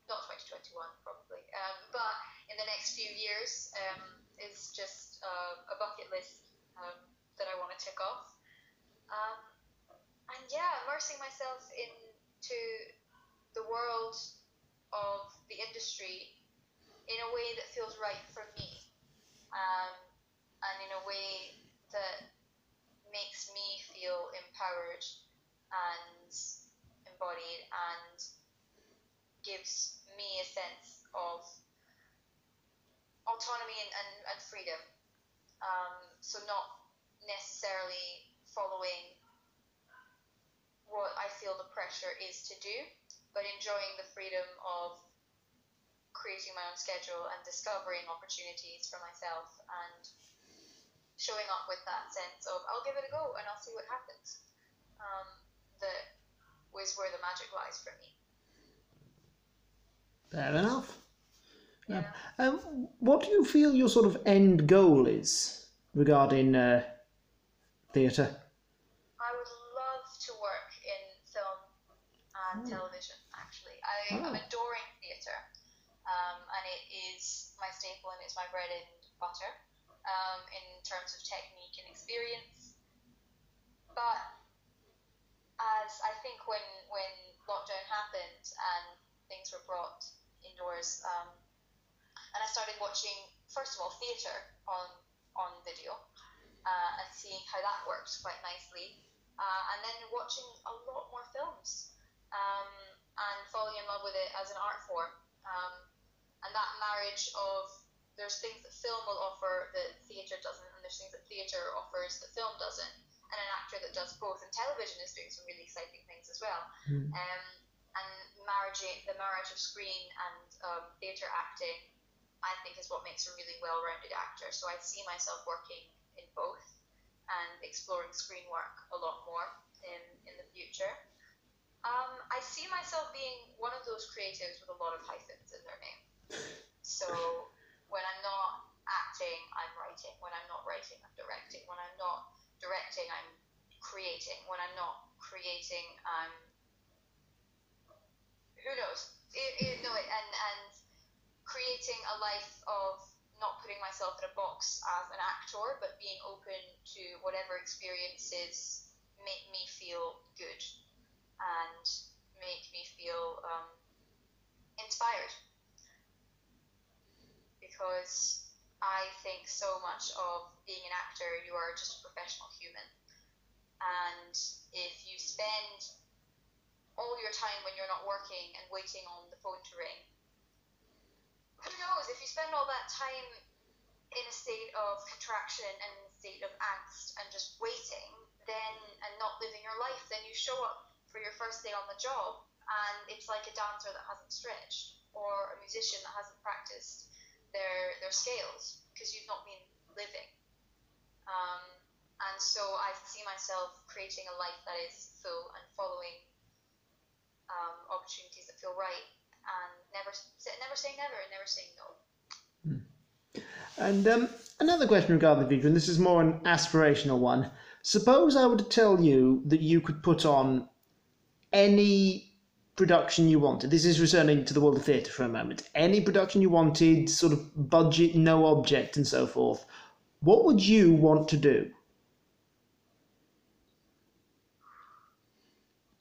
[SPEAKER 2] not 2021 probably, um, but in the next few years um, is just uh, a bucket list um, that I want to tick off. Um, and yeah, immersing myself into the world of the industry in a way that feels right for me, um, and in a way that makes me feel empowered and embodied and gives me a sense of autonomy and, and, and freedom. Um, so not necessarily following what I feel the pressure is to do, but enjoying the freedom of creating my own schedule and discovering opportunities for myself and showing up with that sense of I'll give it a go and I'll see what happens. Um, that was where the magic lies for me.
[SPEAKER 1] Fair enough.
[SPEAKER 2] Yeah.
[SPEAKER 1] Um, what do you feel your sort of end goal is regarding uh, theatre?
[SPEAKER 2] I would love to work in film and television, actually. I, I'm
[SPEAKER 1] Oh.
[SPEAKER 2] adoring theatre, um, and it is my staple and it's my bread and butter um, in terms of technique and experience. But as I think when, when lockdown happened and things were brought indoors, um, and I started watching, first of all, theatre on, on video uh, and seeing how that works quite nicely. Uh, and then watching a lot more films um, and falling in love with it as an art form. Um, and that marriage of there's things that film will offer that theatre doesn't, and there's things that theatre offers that film doesn't. And an actor that does both, and television is doing some really exciting things as well.
[SPEAKER 1] Hmm.
[SPEAKER 2] Um, and marriaging the marriage of screen and um, theatre acting, I think, is what makes a really well-rounded actor. So I see myself working in both and exploring screen work a lot more in, in the future. Um, I see myself being one of those creatives with a lot of hyphens in their name. So when I'm not acting, I'm writing. When I'm not writing, I'm directing. When I'm not directing, I'm creating. When I'm not creating, I'm who knows? It, it, no, it, and and creating a life of not putting myself in a box as an actor, but being open to whatever experiences make me feel good and make me feel um, inspired. Because I think so much of being an actor, you are just a professional human. And if you spend all your time when you're not working and waiting on the phone to ring, who knows? If you spend all that time in a state of contraction and a state of angst and just waiting, then and not living your life, then you show up for your first day on the job and it's like a dancer that hasn't stretched or a musician that hasn't practiced their their scales because you've not been living. Um, and so I see myself creating a life that is full and following um, opportunities that feel right and never never saying never and never saying no.
[SPEAKER 1] And um, another question regarding the future, and this is more an aspirational one. Suppose I were to tell you that you could put on any production you wanted. This is returning to the world of theatre for a moment. Any production you wanted, sort of budget, no object, and so forth. What would you want to do?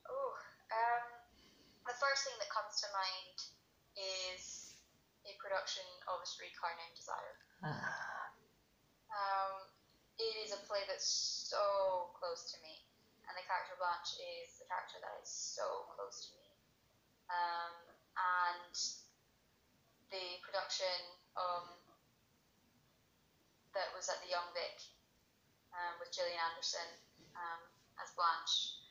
[SPEAKER 2] Oh, um, the first thing that comes to mind is a production of A Streetcar Named Desire. Um, it is a play that's so close to me, and the character Blanche is the character that is so close to me. Um, and the production um, that was at the Young Vic um, with Gillian Anderson um, as Blanche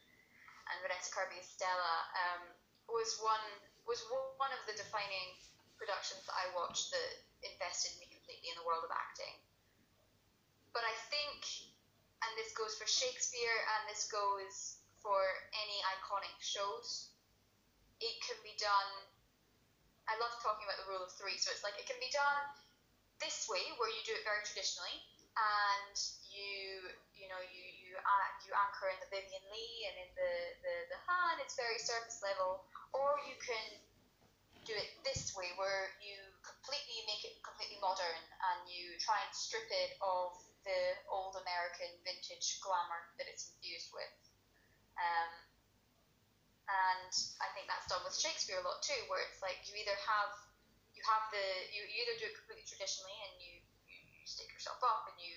[SPEAKER 2] and Vanessa Kirby as Stella um, was one was one of the defining productions that I watched that invested me completely in the world of acting. But I think, and this goes for Shakespeare and this goes for any iconic shows, it can be done. I love talking about the rule of three, so it's like it can be done this way, where you do it very traditionally, and you you know you you uh, you anchor in the Vivien Leigh and in the the the Han. It's very surface level, or you can do it this way, where you completely make it completely modern and you try and strip it of the old American vintage glamour that it's infused with. Um, and I think that's done with Shakespeare a lot too, where it's like you either have you have the you, you either do it completely traditionally and you, you, you stick yourself up and you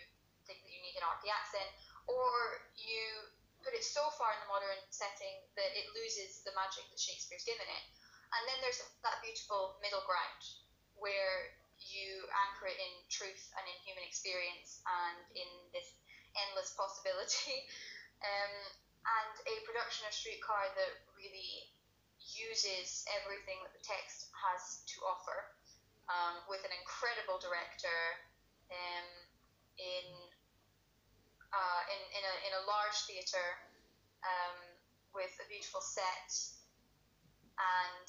[SPEAKER 2] think that you need an arty accent, or you put it so far in the modern setting that it loses the magic that Shakespeare's given it. And then there's that beautiful middle ground where you anchor it in truth and in human experience and in this endless possibility. Um, and a production of Streetcar that really uses everything that the text has to offer um, with an incredible director um, in, uh, in, in, a, in a large theatre um, with a beautiful set and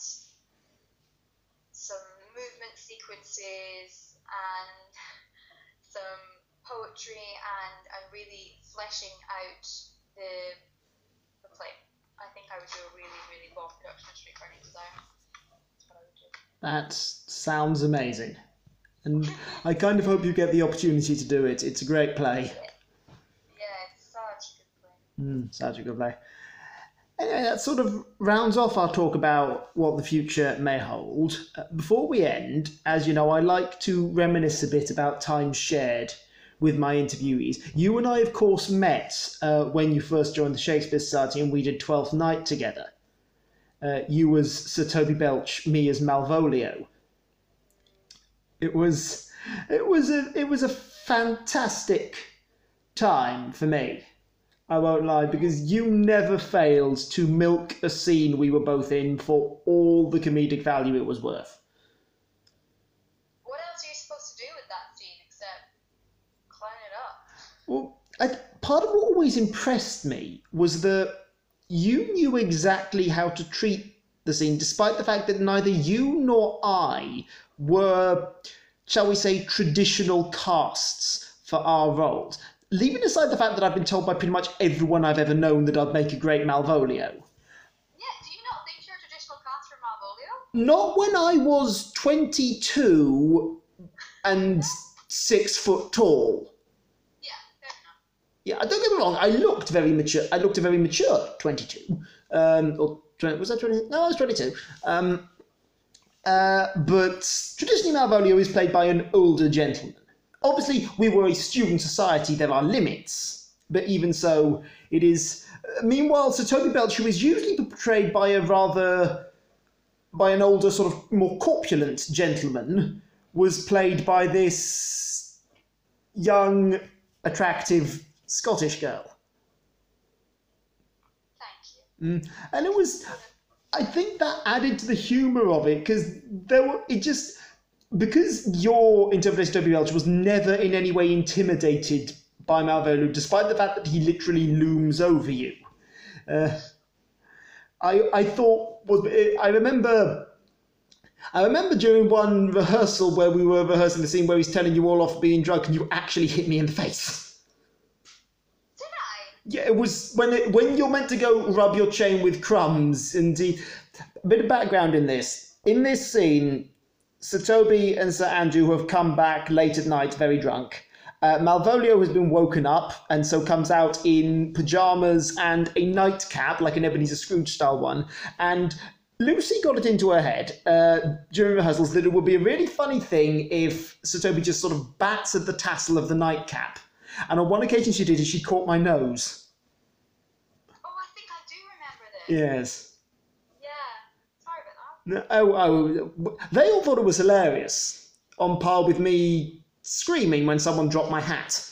[SPEAKER 2] some movement sequences and some poetry and, and really fleshing out the, the play. I think I would do a really, really well production of Streetcar Named Desire. That's what I would do.
[SPEAKER 1] That sounds amazing. And I kind of hope you get the opportunity to do it. It's a great play.
[SPEAKER 2] Yeah, it's such a good play.
[SPEAKER 1] Mm, such a good play. Anyway, that sort of rounds off our talk about what the future may hold. Uh, before we end, as you know, I like to reminisce a bit about times shared with my interviewees. You and I, of course, met uh, when you first joined the Shakespeare Society and we did Twelfth Night together. Uh, you as Sir Toby Belch, me as Malvolio. It was, it was a, it was a fantastic time for me. I won't lie, because you never failed to milk a scene we were both in for all the comedic value it was worth.
[SPEAKER 2] What else are you supposed to do with that scene except it up?
[SPEAKER 1] Well, I, part of what always impressed me was that you knew exactly how to treat the scene, despite the fact that neither you nor I were, shall we say, traditional casts for our roles. Leaving aside the fact that I've been told by pretty much everyone I've ever known that I'd make a great Malvolio.
[SPEAKER 2] Yeah, do you not think you're a traditional cast for Malvolio?
[SPEAKER 1] Not when I was 22 and six foot tall.
[SPEAKER 2] Yeah,
[SPEAKER 1] don't get me wrong. I looked very mature. I looked a very mature 22. Um, or 20, was that 20? No, I was 22. Um, uh, but traditionally, Malvolio is played by an older gentleman. Obviously, we were a student society. There are limits, but even so, it is. Uh, meanwhile, Sir Toby Belch, who is usually portrayed by a rather by an older, sort of more corpulent gentleman, was played by this young, attractive Scottish girl.
[SPEAKER 2] Thank you.
[SPEAKER 1] Mm. And it was, I think that added to the humour of it because there were, it just, because your interpretation of Toby Belch was never in any way intimidated by Malvolio, despite the fact that he literally looms over you. Uh, I, I thought was I remember I remember during one rehearsal where we were rehearsing the scene where he's telling you all off being drunk and you actually hit me in the face. Yeah, it was when it, when you're meant to go rub your chain with crumbs. And he, a bit of background in this. In this scene, Sir Toby and Sir Andrew have come back late at night, very drunk. Uh, Malvolio has been woken up and so comes out in pajamas and a nightcap, like an Ebenezer Scrooge style one. And Lucie got it into her head uh, during rehearsals that it would be a really funny thing if Sir Toby just sort of bats at the tassel of the nightcap. And on one occasion she did it, she caught my nose.
[SPEAKER 2] Oh, I think I do remember this.
[SPEAKER 1] Yes.
[SPEAKER 2] Yeah. Sorry about that.
[SPEAKER 1] No, Oh, oh, they all thought it was hilarious, on par with me screaming when someone dropped my hat.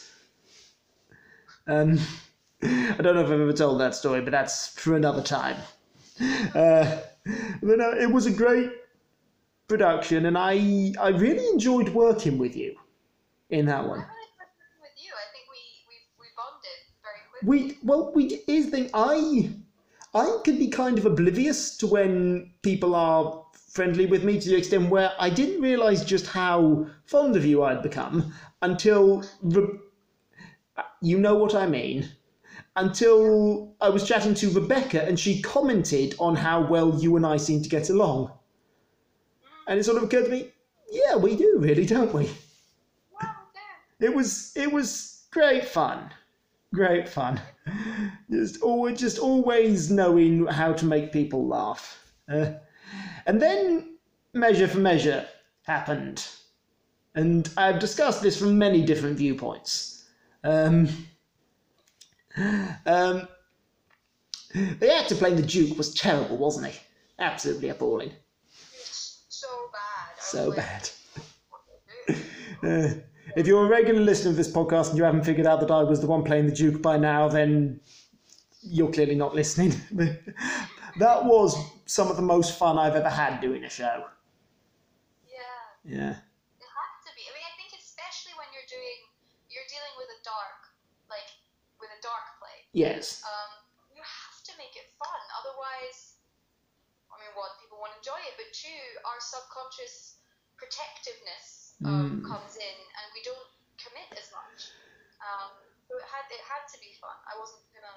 [SPEAKER 1] Um, I don't know if I've ever told that story, but that's for another time. Uh, but no, it was a great production, and I I really enjoyed working with you in that one.
[SPEAKER 2] I really enjoyed working with you. I think we we we bonded very quickly.
[SPEAKER 1] We well, we is the thing. I I can be kind of oblivious to when people are friendly with me to the extent where I didn't realise just how fond of you I'd become until Re- you know what I mean. Until I was chatting to Rebecca and she commented on how well you and I seem to get along. And it sort of occurred to me, yeah, we do really, don't we?
[SPEAKER 2] Wow, damn.
[SPEAKER 1] It was it was great fun. Great fun. Just always just always knowing how to make people laugh. Uh, and then Measure for Measure happened. And I've discussed this from many different viewpoints. Um, um, the actor playing the Duke was terrible, wasn't he? Absolutely appalling.
[SPEAKER 2] So bad.
[SPEAKER 1] So bad.
[SPEAKER 2] what do I do?
[SPEAKER 1] Uh, if you're a regular listener of this podcast and you haven't figured out that I was the one playing the Duke by now, then you're clearly not listening. that was some of the most fun I've ever had doing a show.
[SPEAKER 2] Yeah.
[SPEAKER 1] Yeah.
[SPEAKER 2] It has to be. I mean, I think especially when you're doing, you're dealing with a dark, like with a dark play.
[SPEAKER 1] Yes.
[SPEAKER 2] Um, you have to make it fun. Otherwise, I mean, one, people won't enjoy it, but two, our subconscious protectiveness um,
[SPEAKER 1] Mm.
[SPEAKER 2] comes in, and we don't commit as much. Um, so it had it had to be fun. I wasn't gonna.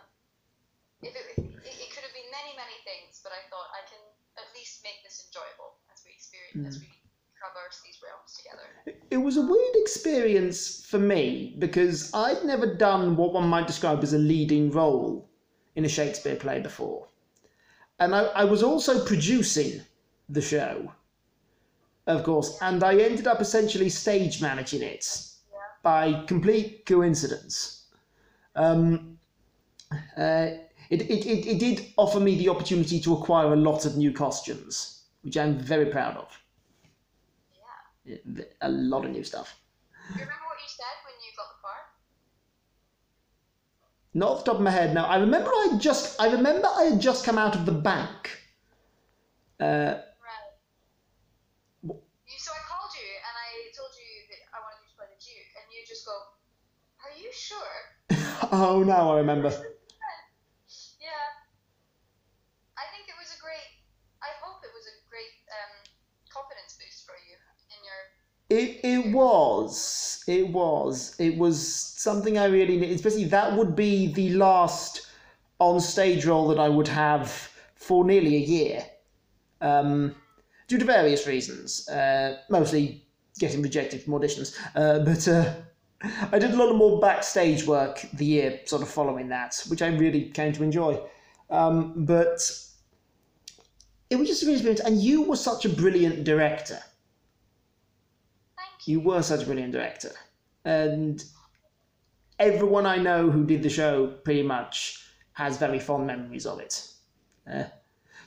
[SPEAKER 2] If it, it, it could have been many many things, but I thought I can at least make this enjoyable as we experience as we traverse these realms together.
[SPEAKER 1] It was a weird experience for me because I'd never done what one might describe as a leading role in a Shakespeare play before. And I, I was also producing the show, of course, and I ended up essentially stage managing it by complete coincidence. Um, uh, it, it, it, it did offer me the opportunity to acquire a lot of new costumes, which I'm very proud of.
[SPEAKER 2] Yeah.
[SPEAKER 1] A lot of new stuff.
[SPEAKER 2] Do you remember what you said when you got the part?
[SPEAKER 1] Not off the top of my head now. I remember I just I remember I had just come out of the bank. Uh,
[SPEAKER 2] Right. You, so I called you and I told you that I wanted you to play the Duke, and you just go, "Are you sure?"
[SPEAKER 1] oh, now I remember.
[SPEAKER 2] Yeah. I think it was a great. I hope it was a great um, confidence boost for you in your.
[SPEAKER 1] It it was it was it was something I really need. Especially that would be the last on stage role that I would have for nearly a year, um, due to various reasons. Uh, mostly getting rejected from auditions, uh, but. Uh, I did a lot of more backstage work the year sort of following that, which I really came to enjoy. Um, but it was just a real experience, and you were such a brilliant director.
[SPEAKER 2] Thank you.
[SPEAKER 1] You were such a brilliant director, and everyone I know who did the show pretty much has very fond memories of it. Uh,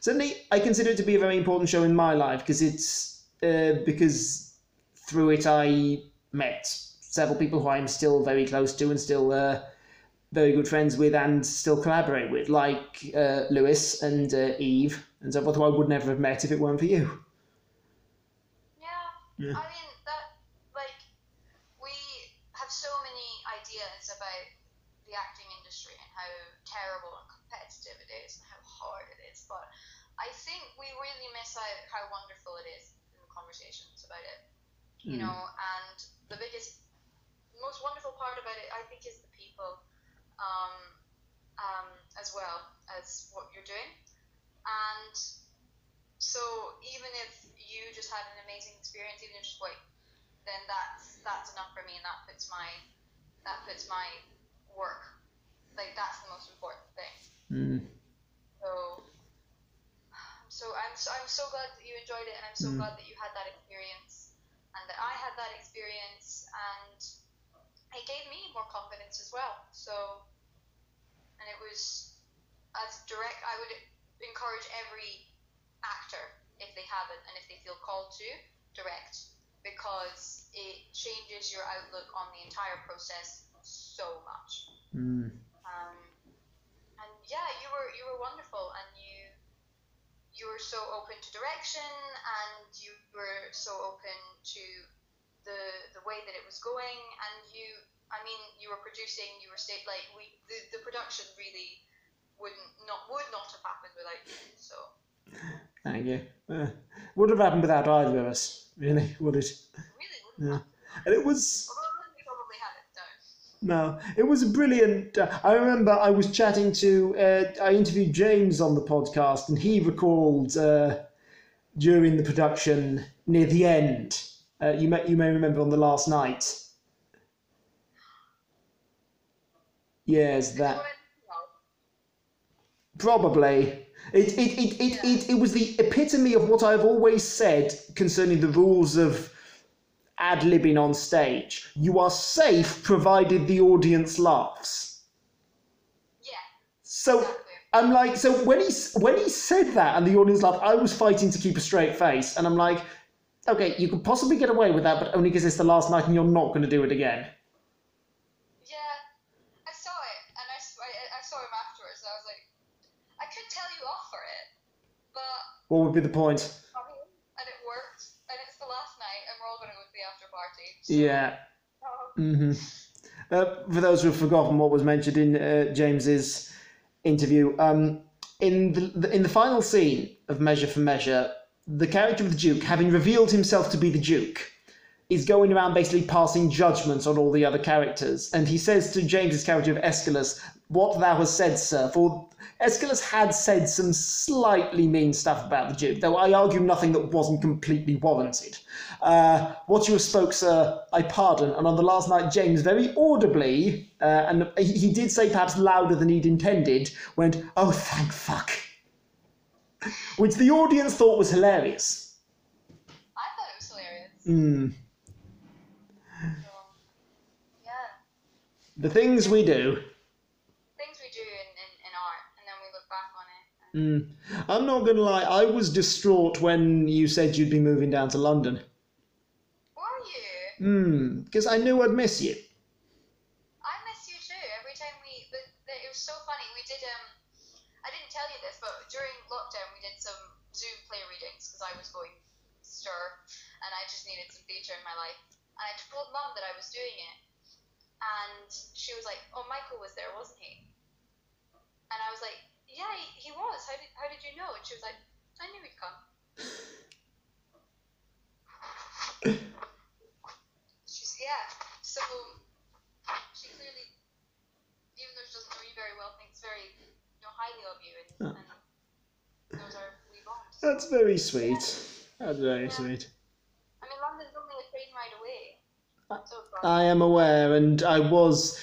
[SPEAKER 1] certainly, I consider it to be a very important show in my life because it's uh, because through it I met several people who I'm still very close to and still uh, very good friends with and still collaborate with, like uh, Lewis and uh, Eve and so forth, who I would never have met if it weren't for you.
[SPEAKER 2] Yeah.
[SPEAKER 1] Yeah.
[SPEAKER 2] I mean that like we have so many ideas about the acting industry and how terrible and competitive it is and how hard it is, but I think we really miss out how wonderful it is in the conversations about it. You
[SPEAKER 1] Mm.
[SPEAKER 2] know, and the biggest most wonderful part about it I think is the people. Um um, as well as what you're doing. And so even if you just had an amazing experience, even if just like, then that's that's enough for me, and that puts my that puts my work like that's the most important thing.
[SPEAKER 1] Mm.
[SPEAKER 2] So, so I'm so, I'm so glad that you enjoyed it, and I'm so
[SPEAKER 1] Mm.
[SPEAKER 2] glad that you had that experience, and that I had that experience, and it gave me more confidence as well. So, and it was as direct. I would encourage every actor, if they haven't, and if they feel called to, direct, because it changes your outlook on the entire process so much.
[SPEAKER 1] Mm.
[SPEAKER 2] Um, and yeah, you were you were wonderful, and you you were so open to direction, and you were so open to the the way that it was going, and you I mean you were producing, you were state like we the, the production really wouldn't not would not have happened without you. So
[SPEAKER 1] Thank you. Uh, would have happened without either of us, really, would it?
[SPEAKER 2] really wouldn't
[SPEAKER 1] Yeah. And it was.
[SPEAKER 2] Although we probably had it down.
[SPEAKER 1] No, it was a brilliant. Uh, I remember I was chatting to. Uh, I interviewed James on the podcast, and he recalled uh, during the production near the end. Uh, you may you may remember on the last night. Yes, that
[SPEAKER 2] What I- well,
[SPEAKER 1] probably. It it, it, it, it it was the epitome of what I've always said concerning the rules of ad libbing on stage. You are safe provided the audience laughs.
[SPEAKER 2] yeah,
[SPEAKER 1] So. I'm like, so when he when he said that and the audience laughed, I was fighting to keep a straight face, and I'm like, okay, you could possibly get away with that, but only because it's the last night and you're not going to do it again.
[SPEAKER 2] Yeah, I saw it, and I, I- I saw him afterwards, and I was like, I could tell you off for it, but
[SPEAKER 1] What would be the point?
[SPEAKER 2] And it worked, and it's the last night, and we're all going to go to the after party. So,
[SPEAKER 1] Yeah.
[SPEAKER 2] uh,
[SPEAKER 1] hmm Uh, for those who've forgotten what was mentioned in uh, James's interview, um, in the, the in the final scene of Measure for Measure, the character of the Duke, having revealed himself to be the Duke, is going around basically passing judgment on all the other characters, and he says to James's character of Escalus, "What thou hast said, sir." For Escalus had said some slightly mean stuff about the Duke, though I argue nothing that wasn't completely warranted. Uh, what you have spoke, sir, I pardon. And on the last night, James very audibly, uh, and he he did say perhaps louder than he'd intended, went, "Oh, thank fuck," which the audience thought was hilarious.
[SPEAKER 2] I thought it was hilarious.
[SPEAKER 1] Mm.
[SPEAKER 2] Yeah,
[SPEAKER 1] The things we do.
[SPEAKER 2] things we do in, in, in art, and then we look back on it.
[SPEAKER 1] Mm. I'm not gonna lie, I was distraught when you said you'd be moving down to London.
[SPEAKER 2] Were you?
[SPEAKER 1] Hmm, because I knew I'd miss you.
[SPEAKER 2] Stir, and I just needed some theatre in my life. And I told mum that I was doing it, and she was like, "Oh, Michael was there, wasn't he?" And I was like, "Yeah, he, he was. How did how did you know?" And she was like, "I knew he'd come." She's yeah. So she clearly, even though she doesn't know you very well, thinks very you know highly of you, and,
[SPEAKER 1] Oh.
[SPEAKER 2] and those are we bonds.
[SPEAKER 1] That's very sweet. That's very sweet.
[SPEAKER 2] I mean, London's only a train ride away. So.
[SPEAKER 1] I am aware, and I was,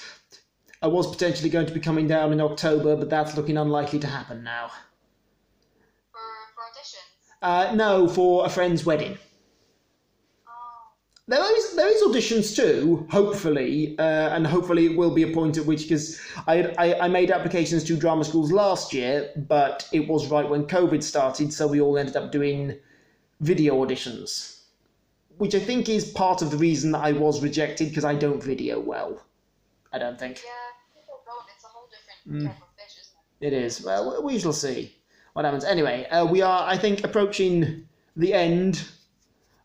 [SPEAKER 1] I was potentially going to be coming down in October, but that's looking unlikely to happen now.
[SPEAKER 2] for for auditions.
[SPEAKER 1] Uh, no, for a friend's wedding.
[SPEAKER 2] Oh,
[SPEAKER 1] There is there is auditions too, hopefully, uh, and hopefully it will be a point at which because I, I I made applications to drama schools last year, but it was right when COVID started, so we all ended up doing video auditions, which I think is part of the reason that I was rejected because I don't video well. I don't think
[SPEAKER 2] yeah. People don't. It's a whole different
[SPEAKER 1] Mm.
[SPEAKER 2] type of fish, isn't it?
[SPEAKER 1] it is. Well, we shall see what happens. Anyway, uh, we are I think approaching the end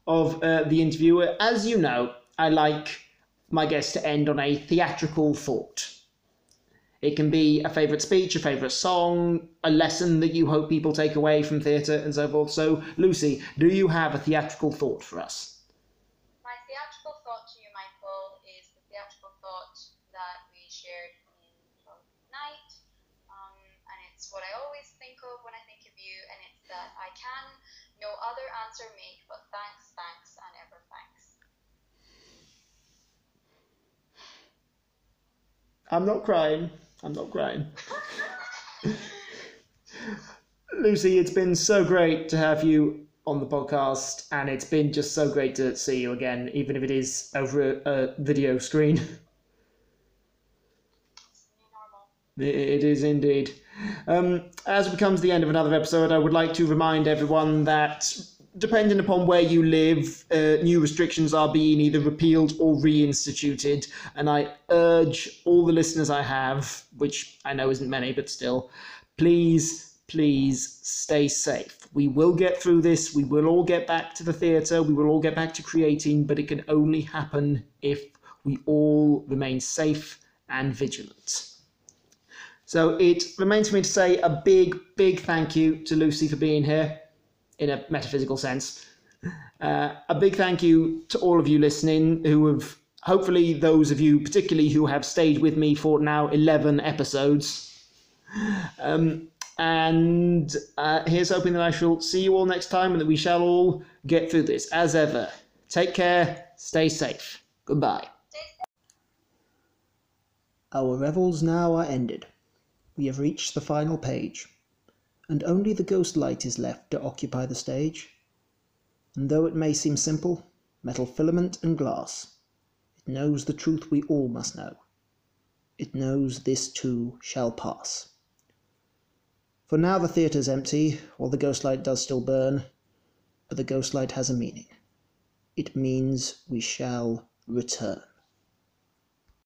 [SPEAKER 1] of uh, the interview. As you know, I like my guests to end on a theatrical thought. It can be a favourite speech, a favourite song, a lesson that you hope people take away from theatre, and so forth. So, Lucie, do you have a theatrical thought for us?
[SPEAKER 2] My theatrical thought to you, Michael, is the theatrical thought that we shared in Twelfth Night, um, and It's what I always think of when I think of you, and it's that I can no other answer make but thanks, thanks, and ever thanks.
[SPEAKER 1] I'm not crying. I'm not crying. Lucie, it's been so great to have you on the podcast, and it's been just so great to see you again, even if it is over a, a video screen.
[SPEAKER 2] It's new normal.
[SPEAKER 1] It is indeed. Um, as it becomes the end of another episode, I would like to remind everyone that, depending upon where you live, uh, new restrictions are being either repealed or reinstituted. And I urge all the listeners I have, which I know isn't many, but still, please, please stay safe. We will get through this. We will all get back to the theatre. We will all get back to creating, but it can only happen if we all remain safe and vigilant. So it remains for me to say a big, big thank you to Lucie for being here in a metaphysical sense. Uh, a big thank you to all of you listening who have, hopefully, those of you particularly who have stayed with me for now 11 episodes. Um, and uh, here's hoping that I shall see you all next time and that we shall all get through this. As ever, take care, stay safe. Goodbye.
[SPEAKER 3] Our revels now are ended. We have reached the final page, and only the ghost light is left to occupy the stage. And though it may seem simple, metal filament and glass, it knows the truth we all must know. It knows this too shall pass. For now the theatre's empty, while the ghost light does still burn, but the ghost light has a meaning. It means we shall return.